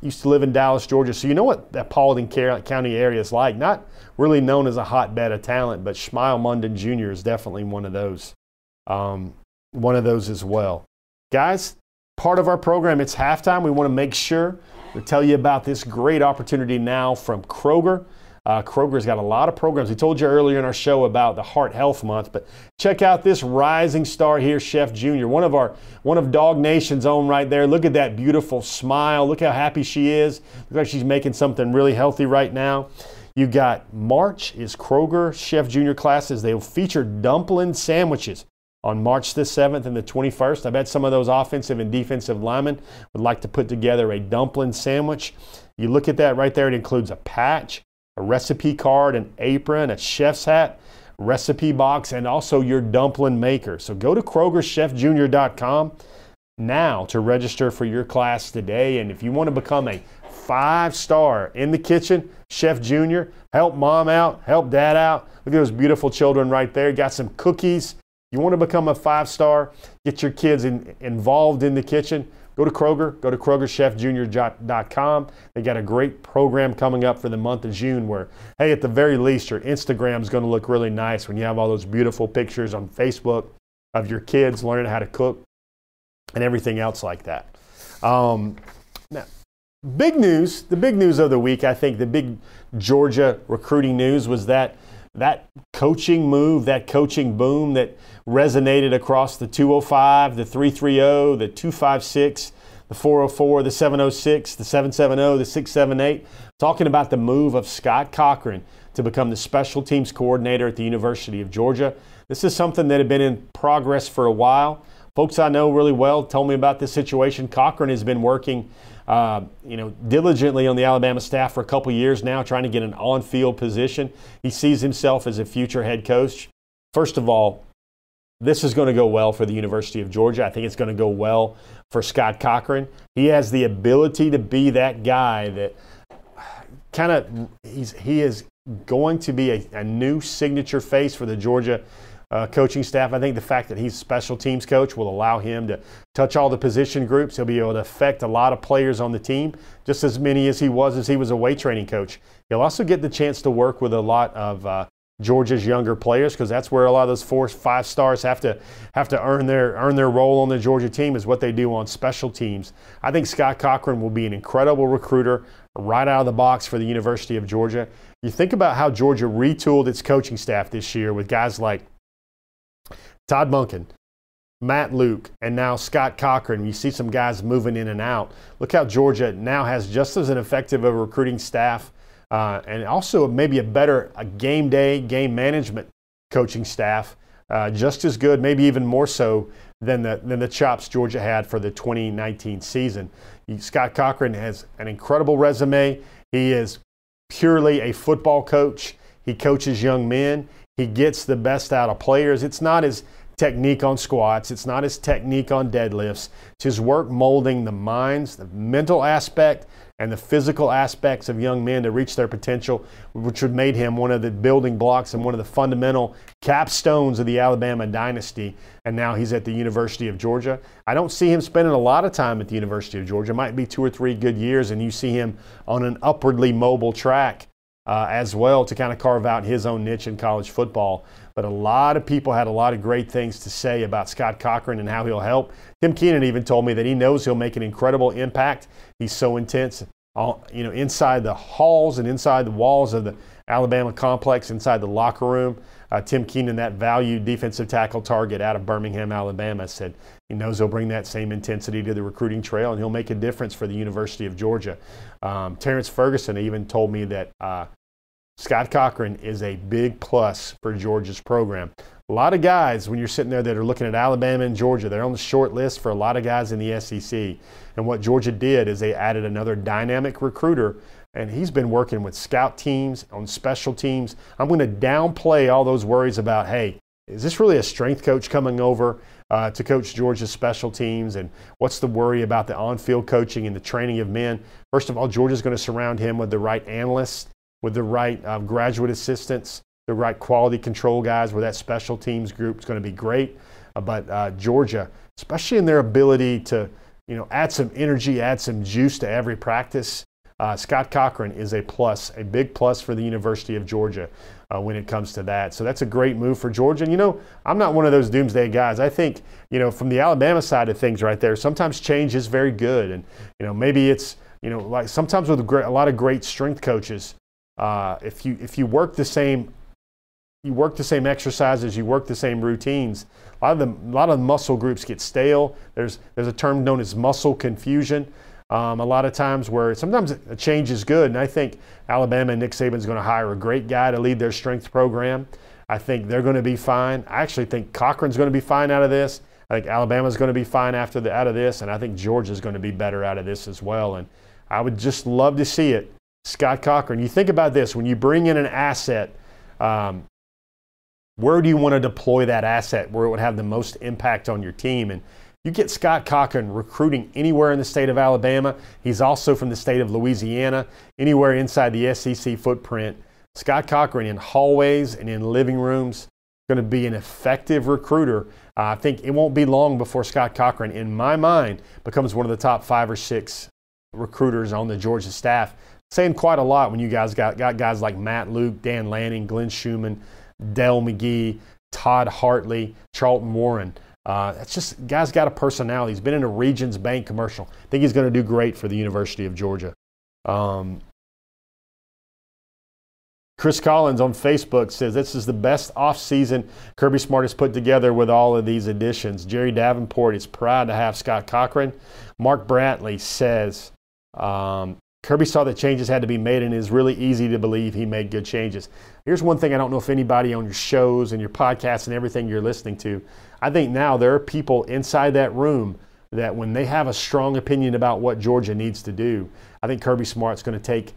used to live in Dallas, Georgia, so you know what that Paulding County area is like. Not really known as a hotbed of talent, but Smael Mondon Jr. is definitely one of those. Um, one of those as well, guys. Part of our program, it's halftime. We want to make sure to tell you about this great opportunity now from Kroger. Uh, Kroger's got a lot of programs. We told you earlier in our show about the Heart Health Month, but check out this rising star here, Chef Junior, one of our one of DawgNation's own right there. Look at that beautiful smile. Look how happy she is. Look like she's making something really healthy right now. You got March is Kroger Chef Junior classes. They'll feature dumpling sandwiches on March the 7th and the 21st. I bet some of those offensive and defensive linemen would like to put together a dumpling sandwich. You look at that right there, it includes a patch, a recipe card, an apron, a chef's hat, recipe box, and also your dumpling maker. So go to KrogerChefJr.com now to register for your class today. And if you want to become a five star in the kitchen, Chef Junior, help mom out, help dad out. Look at those beautiful children right there. Got some cookies you want to become a five star, get your kids in, involved in the kitchen, go to Kroger, go to KrogerChefJr.com. They got a great program coming up for the month of June where, hey, at the very least, your Instagram is going to look really nice when you have all those beautiful pictures on Facebook of your kids learning how to cook and everything else like that. Um, now, big news, the big news of the week, I think the big Georgia recruiting news was that that coaching move, that coaching boom that resonated across the 205, the 330, the 256, the 404, the 706, the 770, the 678, talking about the move of Scott Cochran to become the special teams coordinator at the University of Georgia. This is something that had been in progress for a while. Folks I know really well told me about this situation. Cochran has been working uh, you know, diligently on the Alabama staff for a couple years now, trying to get an on-field position. He sees himself as a future head coach. First of all, this is going to go well for the University of Georgia. I think it's going to go well for Scott Cochran. He has the ability to be that guy that kind of he's he is going to be a, a new signature face for the Georgia uh, coaching staff. I think the fact that he's special teams coach will allow him to touch all the position groups. He'll be able to affect a lot of players on the team, just as many as he was as he was a weight training coach. He'll also get the chance to work with a lot of uh, Georgia's younger players because that's where a lot of those four, five stars have to have to earn their earn their role on the Georgia team is what they do on special teams. I think Scott Cochran will be an incredible recruiter right out of the box for the University of Georgia. You think about how Georgia retooled its coaching staff this year with guys like Todd Monken, Matt Luke, and now Scott Cochran. You see some guys moving in and out. Look how Georgia now has just as an effective a recruiting staff uh, and also maybe a better a game day, game management coaching staff. Uh, just as good, maybe even more so than the, than the chops Georgia had for the 2019 season. Scott Cochran has an incredible resume. He is purely a football coach. He coaches young men. He gets the best out of players. It's not his technique on squats, it's not his technique on deadlifts. It's his work molding the minds, the mental aspect, and the physical aspects of young men to reach their potential, which have made him one of the building blocks and one of the fundamental capstones of the Alabama dynasty. And now he's at the University of Georgia. I don't see him spending a lot of time at the University of Georgia. It might be two or three good years, and you see him on an upwardly mobile track uh, as well to kind of carve out his own niche in college football. But a lot of people had a lot of great things to say about Scott Cochran and how he'll help. Tim Keenan even told me that he knows he'll make an incredible impact. He's so intense, all, you know, inside the halls and inside the walls of the Alabama complex, inside the locker room. Uh, Tim Keenan, that valued defensive tackle target out of Birmingham, Alabama, said he knows he'll bring that same intensity to the recruiting trail and he'll make a difference for the University of Georgia. Um, Terrence Ferguson even told me that uh, Scott Cochran is a big plus for Georgia's program. A lot of guys, when you're sitting there that are looking at Alabama and Georgia, they're on the short list for a lot of guys in the SEC. And what Georgia did is they added another dynamic recruiter, and he's been working with scout teams on special teams. I'm going to downplay all those worries about, hey, is this really a strength coach coming over uh, to coach Georgia's special teams? And what's the worry about the on field coaching and the training of men? First of all, Georgia's going to surround him with the right analysts, with the right uh, graduate assistants, the right quality control guys, where that special teams group is going to be great. Uh, but uh, Georgia, especially in their ability to you know, add some energy, add some juice to every practice. Uh, Scott Cochran is a plus, a big plus for the University of Georgia uh, when it comes to that. So that's a great move for Georgia. And you know, I'm not one of those doomsday guys. I think, you know, from the Alabama side of things right there, sometimes change is very good. And, you know, maybe it's, you know, like sometimes with a lot of great strength coaches, uh, if you if you work the same you work the same exercises, you work the same routines. A lot of the a lot of muscle groups get stale. There's there's a term known as muscle confusion. Um, a lot of times where sometimes a change is good, and I think Alabama and Nick Saban is going to hire a great guy to lead their strength program. I think they're going to be fine. I actually think Cochran's going to be fine out of this. I think Alabama's going to be fine after the out of this, and I think Georgia's going to be better out of this as well. And I would just love to see it. Scott Cochran. You think about this when you bring in an asset. Um, where do you want to deploy that asset where it would have the most impact on your team? And you get Scott Cochran recruiting anywhere in the state of Alabama. He's also from the state of Louisiana, anywhere inside the SEC footprint. Scott Cochran in hallways and in living rooms going to be an effective recruiter. Uh, I think it won't be long before Scott Cochran, in my mind, becomes one of the top five or six recruiters on the Georgia staff. Saying quite a lot when you guys got, got guys like Matt Luke, Dan Lanning, Glenn Schumann, Dell McGee, Todd Hartley, Charlton Warren. Uh, it's just guy's got a personality. He's been in a Regions Bank commercial. I think he's going to do great for the University of Georgia. Um, Chris Collins on Facebook says this is the best offseason Kirby Smart has put together with all of these additions. Jerry Davenport is proud to have Scott Cochran. Mark Brantley says um, Kirby saw that changes had to be made, and it is really easy to believe he made good changes. Here's one thing I don't know if anybody on your shows and your podcasts and everything you're listening to, I think now there are people inside that room that when they have a strong opinion about what Georgia needs to do, I think Kirby Smart's going to take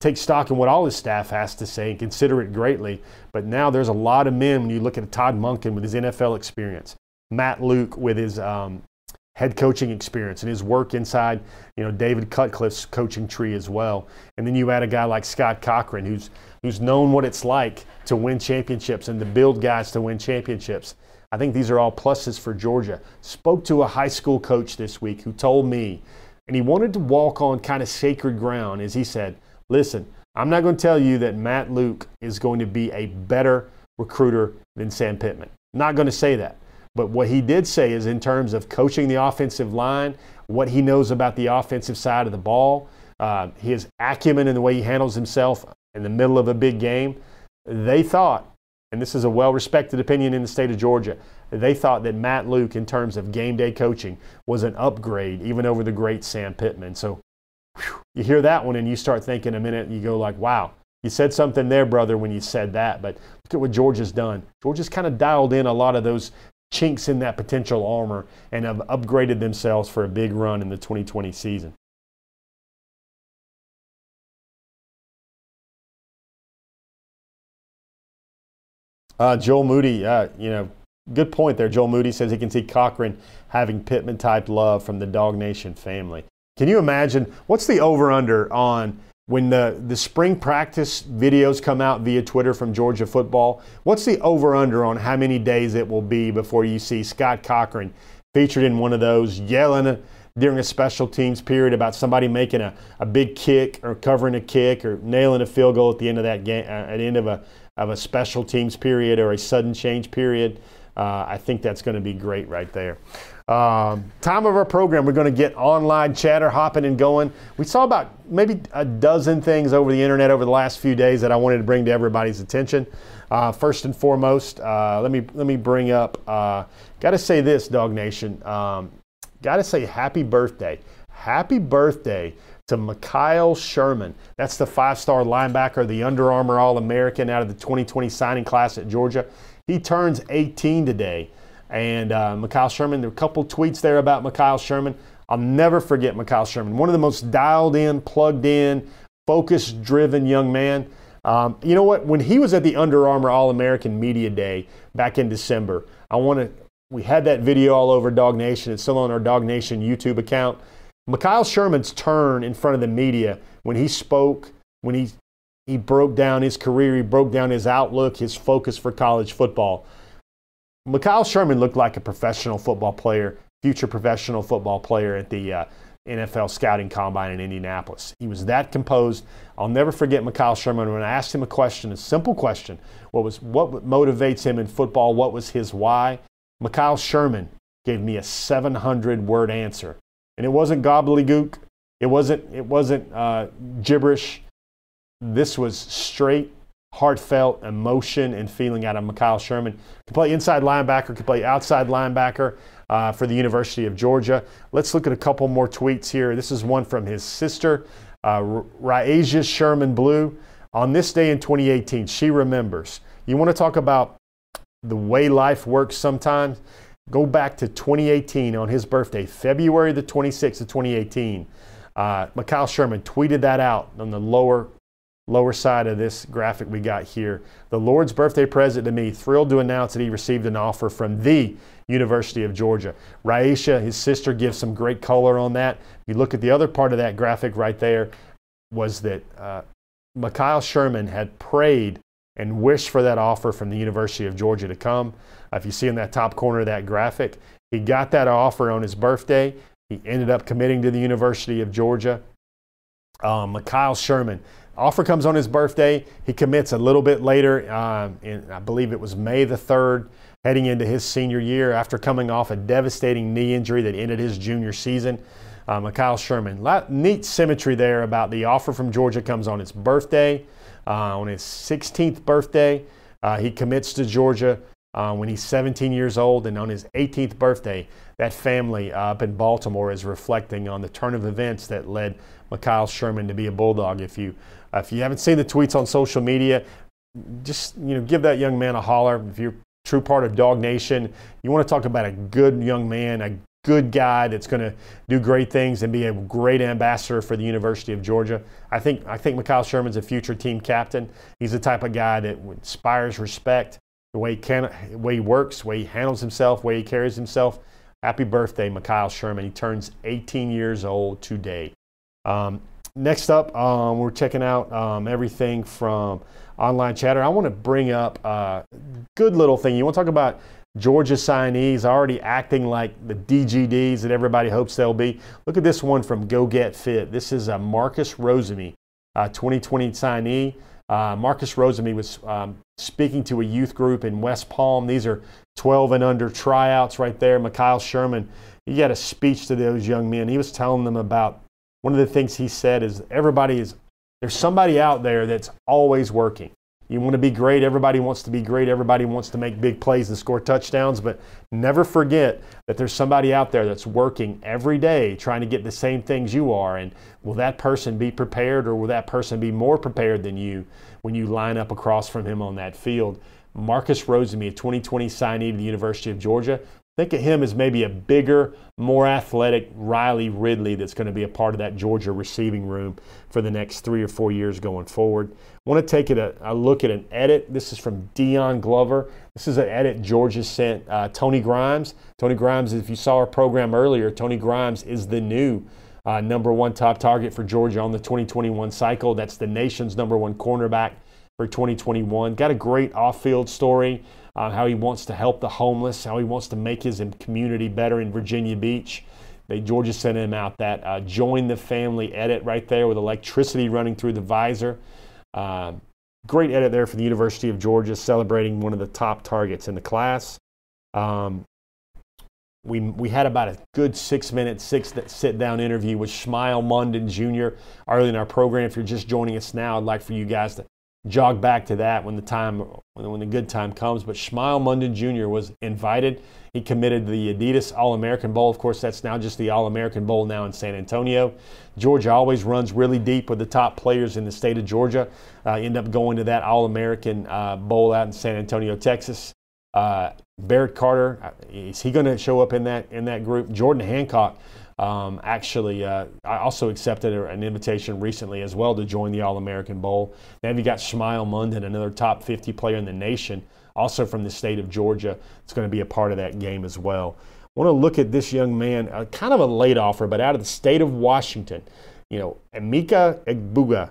take stock in what all his staff has to say and consider it greatly. But now there's a lot of men when you look at Todd Monken with his NFL experience, Matt Luke with his um, head coaching experience and his work inside, you know, David Cutcliffe's coaching tree as well. And then you add a guy like Scott Cochran, who's who's known what it's like to win championships and to build guys to win championships. I think these are all pluses for Georgia. Spoke to a high school coach this week who told me, and he wanted to walk on kind of sacred ground, as he said, listen, I'm not going to tell you that Matt Luke is going to be a better recruiter than Sam Pittman. Not going to say that. But what he did say is in terms of coaching the offensive line, what he knows about the offensive side of the ball, uh, his acumen in the way he handles himself in the middle of a big game, they thought, and this is a well respected opinion in the state of Georgia, they thought that Matt Luke, in terms of game day coaching, was an upgrade even over the great Sam Pittman. So whew, you hear that one and you start thinking a minute, you go like, wow, you said something there, brother, when you said that. But look at what Georgia's done. Georgia's kind of dialed in a lot of those chinks in that potential armor and have upgraded themselves for a big run in the 2020 season. Uh, Joel Moody, uh, you know, good point there. Joel Moody says he can see Cochran having Pittman type love from the DawgNation family. Can you imagine what's the over under on when the, the spring practice videos come out via Twitter from Georgia football, what's the over under on how many days it will be before you see Scott Cochran featured in one of those yelling during a special teams period about somebody making a, a big kick or covering a kick or nailing a field goal at the end of that game, uh, at the end of a, of a special teams period or a sudden change period? Uh, I think that's going to be great right there. Um, time of our program, we're going to get online chatter hopping and going. We saw about maybe a dozen things over the internet over the last few days that I wanted to bring to everybody's attention. Uh, first and foremost, uh, let me let me bring up. Uh, Got to say this, DawgNation. Um, Got to say happy birthday, happy birthday to Mekhail Sherman. That's the five star linebacker, the Under Armour All American out of the 2020 signing class at Georgia. He turns 18 today. And uh, Mekhail Sherman, there are a couple tweets there about Mekhail Sherman. I'll never forget Mekhail Sherman, one of the most dialed in, plugged in, focus driven young man. Um, you know what? When he was at the Under Armour All American Media Day back in December, I want to. We had that video all over DawgNation. It's still on our DawgNation YouTube account. Mekhail Sherman's turn in front of the media when he spoke, when he he broke down his career, he broke down his outlook, his focus for college football. Mekhail Sherman looked like a professional football player, future professional football player at the uh, NFL scouting combine in Indianapolis. He was that composed. I'll never forget Mekhail Sherman when I asked him a question, a simple question. What was what motivates him in football? What was his why? Mekhail Sherman gave me a 700 word answer. And it wasn't gobbledygook. It wasn't it wasn't uh, gibberish. This was straight heartfelt emotion and feeling out of Mekhail Sherman. Can play inside linebacker, can play outside linebacker uh, for the University of Georgia. Let's look at a couple more tweets here. This is one from his sister, uh, Sherman Blue. On this day in 2018, she remembers. You want to talk about the way life works sometimes? Go back to 2018 on his birthday, February the 26th of 2018. Uh, Mekhail Sherman tweeted that out on the lower lower side of this graphic we got here. The Lord's birthday present to me, thrilled to announce that he received an offer from the University of Georgia. Raisha, his sister, gives some great color on that. If you look at the other part of that graphic right there, was that uh, Mekhail Sherman had prayed and wished for that offer from the University of Georgia to come. Uh, if you see in that top corner of that graphic, he got that offer on his birthday. He ended up committing to the University of Georgia. Um, Mekhail Sherman Offer comes on his birthday. He commits a little bit later, uh, in, I believe it was May the 3rd, heading into his senior year after coming off a devastating knee injury that ended his junior season. Uh, Mekhail Sherman. Neat symmetry there about the offer from Georgia comes on his birthday. Uh, on his 16th birthday, uh, he commits to Georgia uh, when he's 17 years old. And on his 18th birthday, that family up in Baltimore is reflecting on the turn of events that led Mekhail Sherman to be a Bulldog. If you uh, if you haven't seen the tweets on social media, just you know give that young man a holler. If you're true part of DawgNation, you want to talk about a good young man, a good guy that's going to do great things and be a great ambassador for the University of Georgia. I think I think Mekhail Sherman's a future team captain. He's the type of guy that inspires respect. The way he can, the way he works, the way he handles himself, the way he carries himself. Happy birthday, Mekhail Sherman. He turns 18 years old today. Um, Next up, um, we're checking out um, everything from online chatter. I want to bring up a good little thing. You want to talk about Georgia signees already acting like the DGDs that everybody hopes they'll be. Look at this one from Go Get Fit. This is a Marcus Rosemy, a 2020 signee. Uh, Marcus Rosemy was um, speaking to a youth group in West Palm. These are 12 and under tryouts right there. Mekhail Sherman, he had a speech to those young men. He was telling them about one of the things he said is everybody is there's somebody out there that's always working. You want to be great, everybody wants to be great, everybody wants to make big plays and score touchdowns, but never forget that there's somebody out there that's working every day trying to get the same things you are. And will that person be prepared or will that person be more prepared than you when you line up across from him on that field? Marcus Rosemy, a 2020 signee to the University of Georgia, Think of him as maybe a bigger, more athletic Riley Ridley that's going to be a part of that Georgia receiving room for the next three or four years going forward. I want to take it a, a look at an edit. This is from Dion Glover. This is an edit Georgia sent uh, Tony Grimes. Tony Grimes, if you saw our program earlier, Tony Grimes is the new uh, number one top target for Georgia on the 2021 cycle. That's the nation's number one cornerback for 2021. Got a great off field story uh, how he wants to help the homeless, how he wants to make his community better in Virginia Beach. They, Georgia sent him out that uh, join the family edit right there with electricity running through the visor. Uh, great edit there for the University of Georgia, celebrating one of the top targets in the class. Um, we, we had about a good six minute six sit down interview with Smael Mondon Jr. early in our program. If you're just joining us now, I'd like for you guys to jog back to that when the time when, when the good time comes. But Smael Mondon Jr. was invited. He committed the Adidas All American Bowl. Of course, that's now just the All American Bowl now in San Antonio. Georgia always runs really deep with the top players in the state of Georgia. Uh, end up going to that All American uh, Bowl out in San Antonio, Texas. Uh, Barrett Carter, uh, is he going to show up in that in that group? Jordan Hancock um, actually, uh, I also accepted an invitation recently as well to join the All American Bowl. Then you got Smael Mondon, another top 50 player in the nation, also from the state of Georgia. It's going to be a part of that game as well. I want to look at this young man, uh, kind of a late offer, but out of the state of Washington. You know, Emeka Egbuka,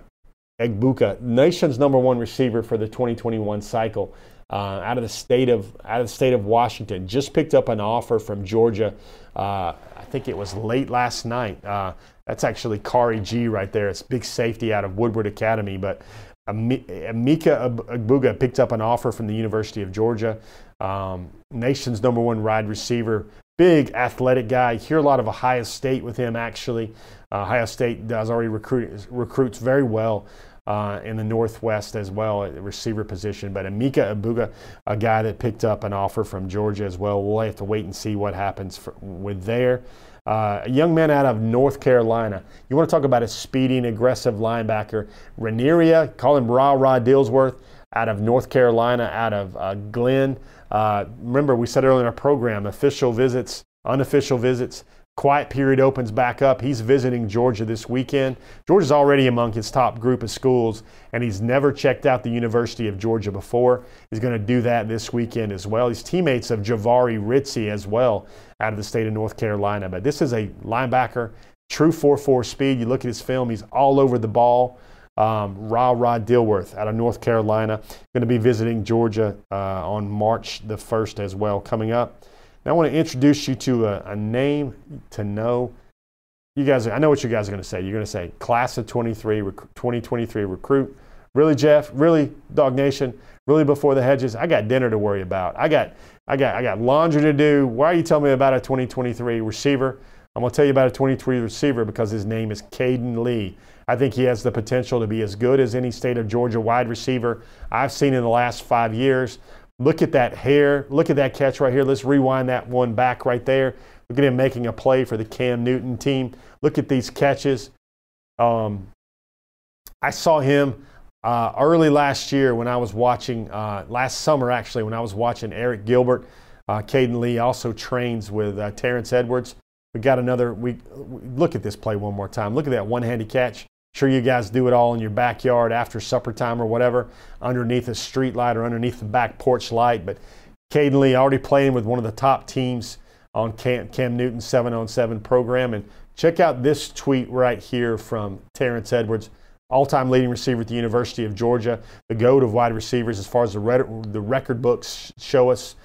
Egbuka, nation's number one receiver for the 2021 cycle. Uh, out of the state of out of the state of Washington, just picked up an offer from Georgia uh, think it was late last night. Uh, that's actually Khari Gee right there. It's big safety out of Woodward Academy. But Emeka Egbuka picked up an offer from the University of Georgia. Um, nation's number one wide receiver, big athletic guy. Hear a lot of Ohio State with him actually. Uh, Ohio State does already recruit recruits very well uh, in the Northwest as well at receiver position. But Emeka Egbuka, a guy that picked up an offer from Georgia as well. We'll have to wait and see what happens for, with there. Uh, a young man out of North Carolina. You want to talk about a speeding, aggressive linebacker. Reneria, call him Ra Ra out of North Carolina, out of uh, Glenn. Uh, remember, we said earlier in our program, official visits, unofficial visits, quiet period opens back up. He's visiting Georgia this weekend. Georgia's already among his top group of schools, and he's never checked out the University of Georgia before. He's going to do that this weekend as well. He's teammates of Javari Ritzie as well out of the state of North Carolina. But this is a linebacker, true 4-4 speed. You look at his film, he's all over the ball. Um, Ra Ra Dillworth out of North Carolina, going to be visiting Georgia uh, on March the 1st as well, coming up. Now I want to introduce you to a, a name to know. You guys, I know what you guys are going to say. You're going to say class of 23, 2023 recruit. Really, Jeff? Really, DawgNation? Really, before the hedges? I got dinner to worry about. I got, I got, I got laundry to do. Why are you telling me about a 2023 receiver? I'm going to tell you about a 23 receiver because his name is Caden Lee. I think he has the potential to be as good as any state of Georgia wide receiver I've seen in the last five years. Look at that hair. Look at that catch right here. Let's rewind that one back right there. Look at him making a play for the Cam Newton team. Look at these catches. Um, I saw him uh, early last year when I was watching, uh, last summer actually, when I was watching Arik Gilbert. Uh, Caden Lee also trains with uh, Terrence Edwards. We got another, we, look at this play one more time. Look at that one handed catch. Sure, you guys do it all in your backyard after supper time or whatever, underneath a street light or underneath the back porch light. But Caden Lee already playing with one of the top teams on Cam, Cam Newton's 7 on 7 program. And check out this tweet right here from Terrence Edwards, all time leading receiver at the University of Georgia, the GOAT of wide receivers as far as the, the record books show us.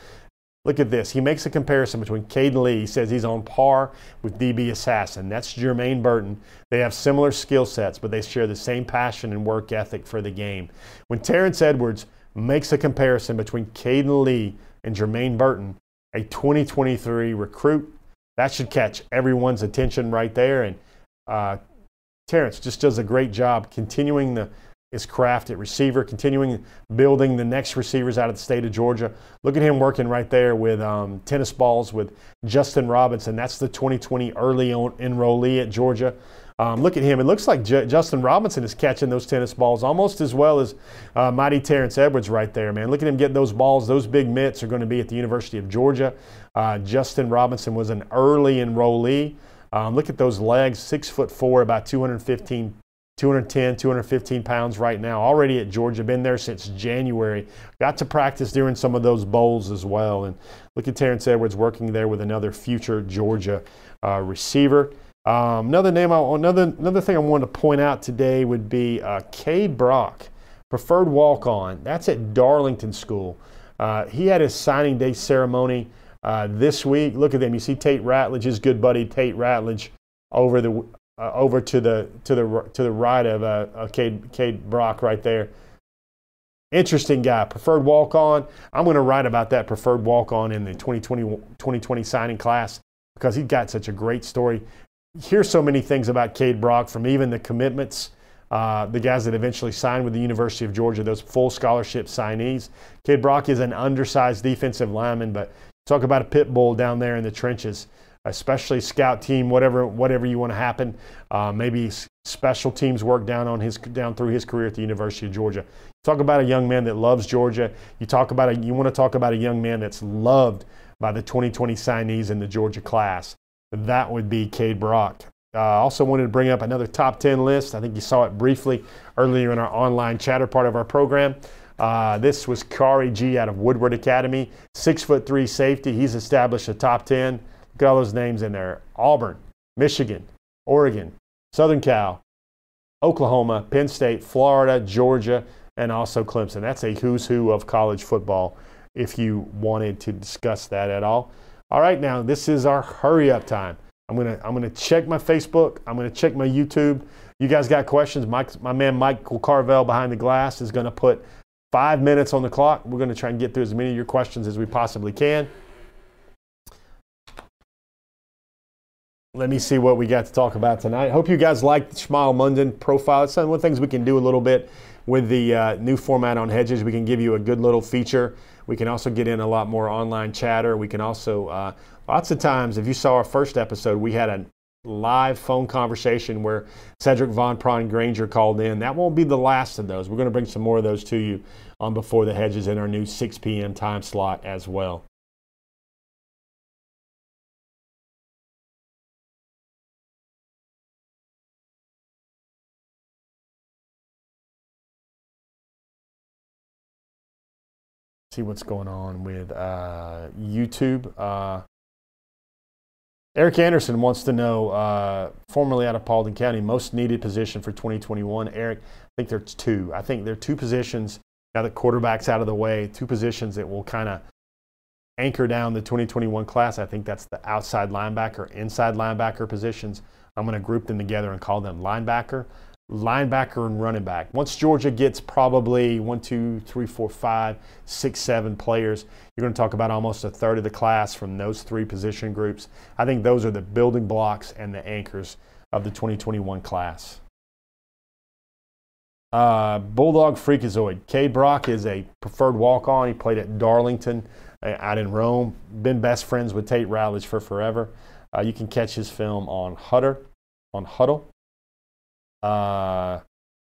Look at this. He makes a comparison between Caden Lee. He says he's on par with DB Assassin. That's Jermaine Burton. They have similar skill sets, but they share the same passion and work ethic for the game. When Terrence Edwards makes a comparison between Caden Lee and Jermaine Burton, a 2023 recruit, that should catch everyone's attention right there. And uh, Terrence just does a great job continuing the his craft at receiver, continuing building the next receivers out of the state of Georgia. Look at him working right there with um, tennis balls with Justin Robinson. That's the 2020 early enrollee at Georgia. Um, look at him. It looks like J- Justin Robinson is catching those tennis balls almost as well as uh, mighty Terrence Edwards right there, man. Look at him getting those balls. Those big mitts are going to be at the University of Georgia. Uh, Justin Robinson was an early enrollee. Um, look at those legs, six foot four, about 215 210, 215 pounds right now, already at Georgia, been there since January. Got to practice during some of those bowls as well. And look at Terrence Edwards working there with another future Georgia uh, receiver. Um, another name, I, another another thing I wanted to point out today would be uh, Cade Brock, preferred walk-on. That's at Darlington School. Uh, he had his signing day ceremony uh, this week. Look at them. You see Tate Ratledge, his good buddy Tate Ratledge, over the uh, over to the to the to the right of uh, Cade, Cade Brock right there. Interesting guy, preferred walk on. I'm going to write about that preferred walk on in the 2020 2020 signing class because he's got such a great story. Hear so many things about Cade Brock from even the commitments uh, the guys that eventually signed with the University of Georgia, those full scholarship signees. Cade Brock is an undersized defensive lineman, but talk about a pit bull down there in the trenches, especially scout team, whatever whatever you want to happen. Uh, maybe special teams work down on his down through his career at the University of Georgia. Talk about a young man that loves Georgia. You talk about a, you want to talk about a young man that's loved by the 2020 signees in the Georgia class. That would be Cade Brock. I uh, also wanted to bring up another top 10 list. I think you saw it briefly earlier in our online chatter part of our program. Uh, this was Khari Gee out of Woodward Academy, six foot three safety. He's established a top 10. At all those names in there Auburn, Michigan, Oregon, Southern Cal, Oklahoma, Penn State, Florida, Georgia, and also Clemson. That's a who's who of college football if you wanted to discuss that at all. All right, now this is our hurry up time. I'm gonna I'm gonna check my Facebook. I'm gonna check my YouTube. You guys got questions? Mike, my man Michael Carvel behind the glass is gonna put five minutes on the clock. We're gonna try and get through as many of your questions as we possibly can. Let me see what we got to talk about tonight. Hope you guys like the Smael Mondon profile. It's one of the things we can do a little bit with the uh, new format on Hedges. We can give you a good little feature. We can also get in a lot more online chatter. We can also uh, Lots of times, if you saw our first episode, we had a live phone conversation where Cedric Van Pran-Granger called in. That won't be the last of those. We're going to bring some more of those to you on Before the Hedges in our new 6 p.m. time slot as well. See what's going on with uh, YouTube. Uh, Eric Anderson wants to know, uh, formerly out of Paulding County, most needed position for 2021. Eric, I think there's two. I think there are two positions now that quarterback's out of the way, two positions that will kind of anchor down the 2021 class. I think that's the outside linebacker, inside linebacker positions. I'm going to group them together and call them linebacker linebacker and running back. Once Georgia gets probably one, two, three, four, five, six, seven players, you're going to talk about almost a third of the class from those three position groups. I think those are the building blocks and the anchors of the 2021 class. Uh, Bulldog Freakazoid. Cade Brock is a preferred walk on. He played at Darlington uh, out in Rome. Been best friends with Tate Ratledge for forever. Uh, you can catch his film on Hutter, on Hudl. Uh,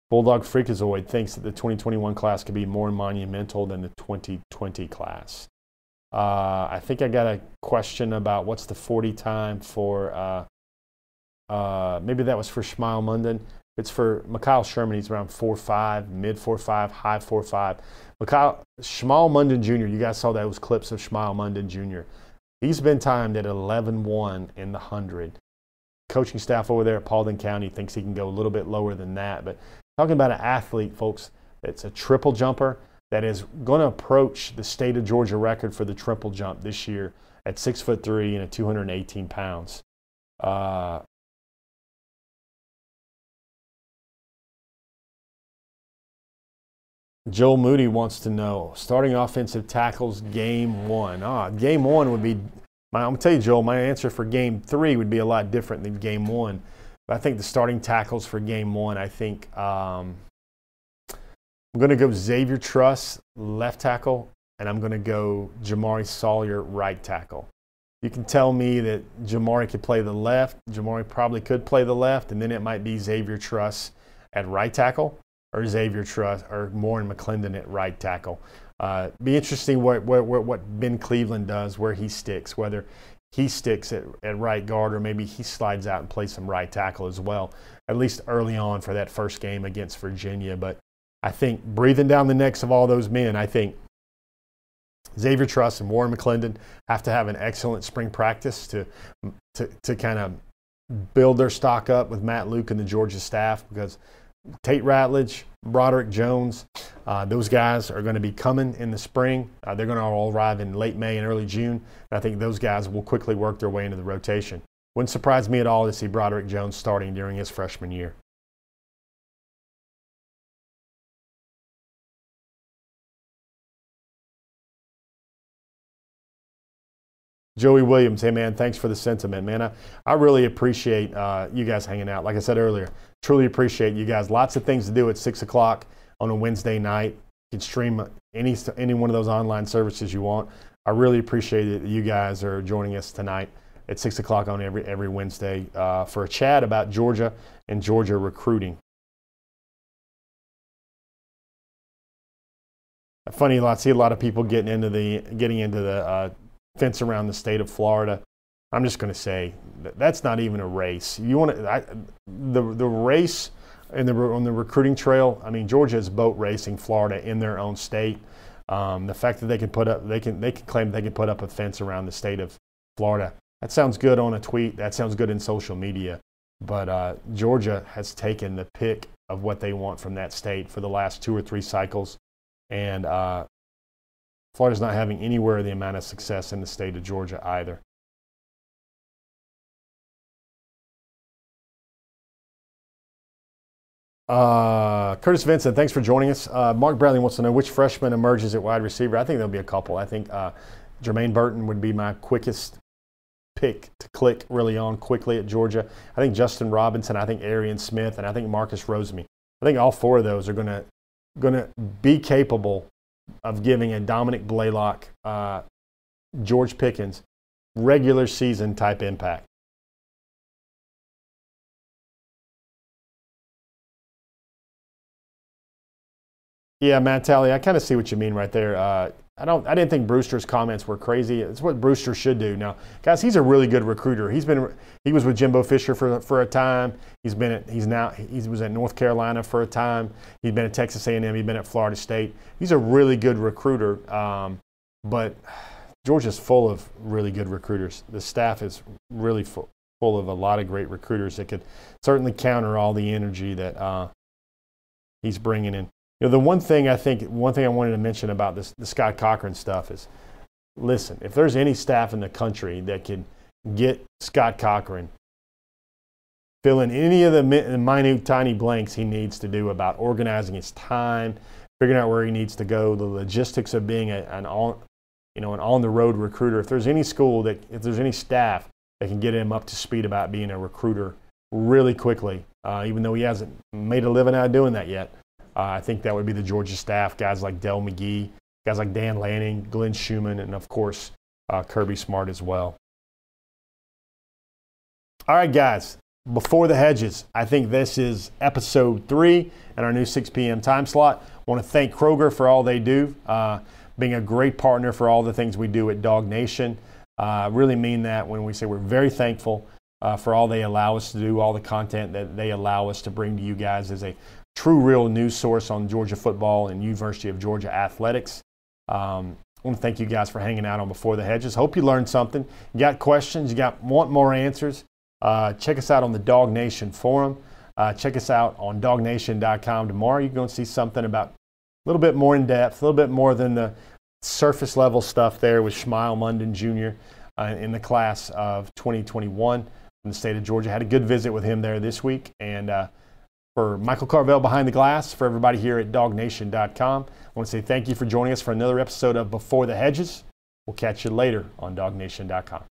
Bulldog Freakazoid thinks that the 2021 class could be more monumental than the 2020 class. Uh, I think I got a question about what's the 40 time for, uh, uh, maybe that was for Smael Mondon. It's for Mikhail Sherman. He's around 4'5, mid 4'5, high 4'5. Mikhail, Smael Mondon Jr., you guys saw those clips of Smael Mondon Jr. He's been timed at 11 1 in the 100 coaching staff over there at Paulding County thinks he can go a little bit lower than that. But talking about an athlete, folks, it's a triple jumper that is going to approach the state of Georgia record for the triple jump this year at six foot three and at 218 pounds. Uh, Joel Moody wants to know starting offensive tackles game one. Ah, game one would be I'm going to tell you, Joel, my answer for game three would be a lot different than game one. But I think the starting tackles for game one, I think um, I'm going to go Xavier Truss, left tackle, and I'm going to go Jamaree Salyer, right tackle. You can tell me that Jamaree could play the left. Jamaree probably could play the left, and then it might be Xavier Truss at right tackle or Xavier Truss or Warren McClendon at right tackle. Uh, be interesting what, what, what Ben Cleveland does, where he sticks, whether he sticks at, at right guard or maybe he slides out and plays some right tackle as well, at least early on for that first game against Virginia. But I think breathing down the necks of all those men, I think Xavier Truss and Warren McClendon have to have an excellent spring practice to, to, to kind of build their stock up with Matt Luke and the Georgia staff because – Tate Ratledge, Broderick Jones, uh, those guys are going to be coming in the spring. Uh, they're going to all arrive in late May and early June. And I think those guys will quickly work their way into the rotation. Wouldn't surprise me at all to see Broderick Jones starting during his freshman year. Joey Williams, hey man, thanks for the sentiment, man. I, I really appreciate uh, you guys hanging out. Like I said earlier, truly appreciate you guys. Lots of things to do at six o'clock on a Wednesday night. You can stream any any one of those online services you want. I really appreciate that you guys are joining us tonight at six o'clock on every every Wednesday uh, for a chat about Georgia and Georgia recruiting. Funny, I see a lot of people getting into the getting into the uh, fence around the state of Florida. I'm just going to say that that's not even a race. You want to the the race in the on the recruiting trail. I mean, Georgia is boat racing Florida in their own state. Um, the fact that they can put up they can they can claim they can put up a fence around the state of Florida. That sounds good on a tweet. That sounds good in social media. But uh, Georgia has taken the pick of what they want from that state for the last two or three cycles, and uh, Florida's not having anywhere the amount of success in the state of Georgia either. Uh, Curtis Vincent, thanks for joining us. Uh, Mark Bradley wants to know which freshman emerges at wide receiver. I think there'll be a couple. I think uh, Jermaine Burton would be my quickest pick to click really on quickly at Georgia. I think Justin Robinson, I think Arian Smith, and I think Marcus Rosemy. I think all four of those are going to going to be capable of giving a Dominick Blaylock, uh, George Pickens regular season type impact. Yeah, Matt Talley, I kind of see what you mean right there. Uh, I don't. I didn't think Brewster's comments were crazy. It's what Brewster should do. Now, guys, he's a really good recruiter. He's been. He was with Jimbo Fisher for for a time. He's been. At, he's now. He was at North Carolina for a time. He's been at Texas A&M. He's been at Florida State. He's a really good recruiter. Um, but Georgia's full of really good recruiters. The staff is really full, full of a lot of great recruiters that could certainly counter all the energy that uh, he's bringing in. You know, the one thing I think, one thing I wanted to mention about this, the Scott Cochran stuff is, listen, if there's any staff in the country that can get Scott Cochran fill in any of the minute, tiny blanks he needs to do about organizing his time, figuring out where he needs to go, the logistics of being a, an on, you know, an on-the-road recruiter. If there's any school that, if there's any staff that can get him up to speed about being a recruiter really quickly, uh, even though he hasn't made a living out of doing that yet, uh, I think that would be the Georgia staff, guys like Dell McGee, guys like Dan Lanning, Glenn Schumann, and of course, uh, Kirby Smart as well. All right, guys, before the hedges, I think this is episode three and our new 6 p.m. time slot. I want to thank Kroger for all they do, uh, being a great partner for all the things we do at DawgNation. Uh, really mean that when we say we're very thankful uh, for all they allow us to do, all the content that they allow us to bring to you guys as a true, real news source on Georgia football and University of Georgia athletics. Um, I want to thank you guys for hanging out on Before the Hedges. Hope you learned something. You got questions, you got want more answers. Uh, check us out on the DawgNation forum. Uh, check us out on dawgnation.com tomorrow. You're going to see something about a little bit more in depth, a little bit more than the surface level stuff there with Smael Mondon Jr. Uh, in the class of 2021 from the state of Georgia. Had a good visit with him there this week, and uh, for Michael Carvel behind the glass, for everybody here at dawgnation.com, I want to say thank you for joining us for another episode of Before the Hedges. We'll catch you later on dawgnation.com.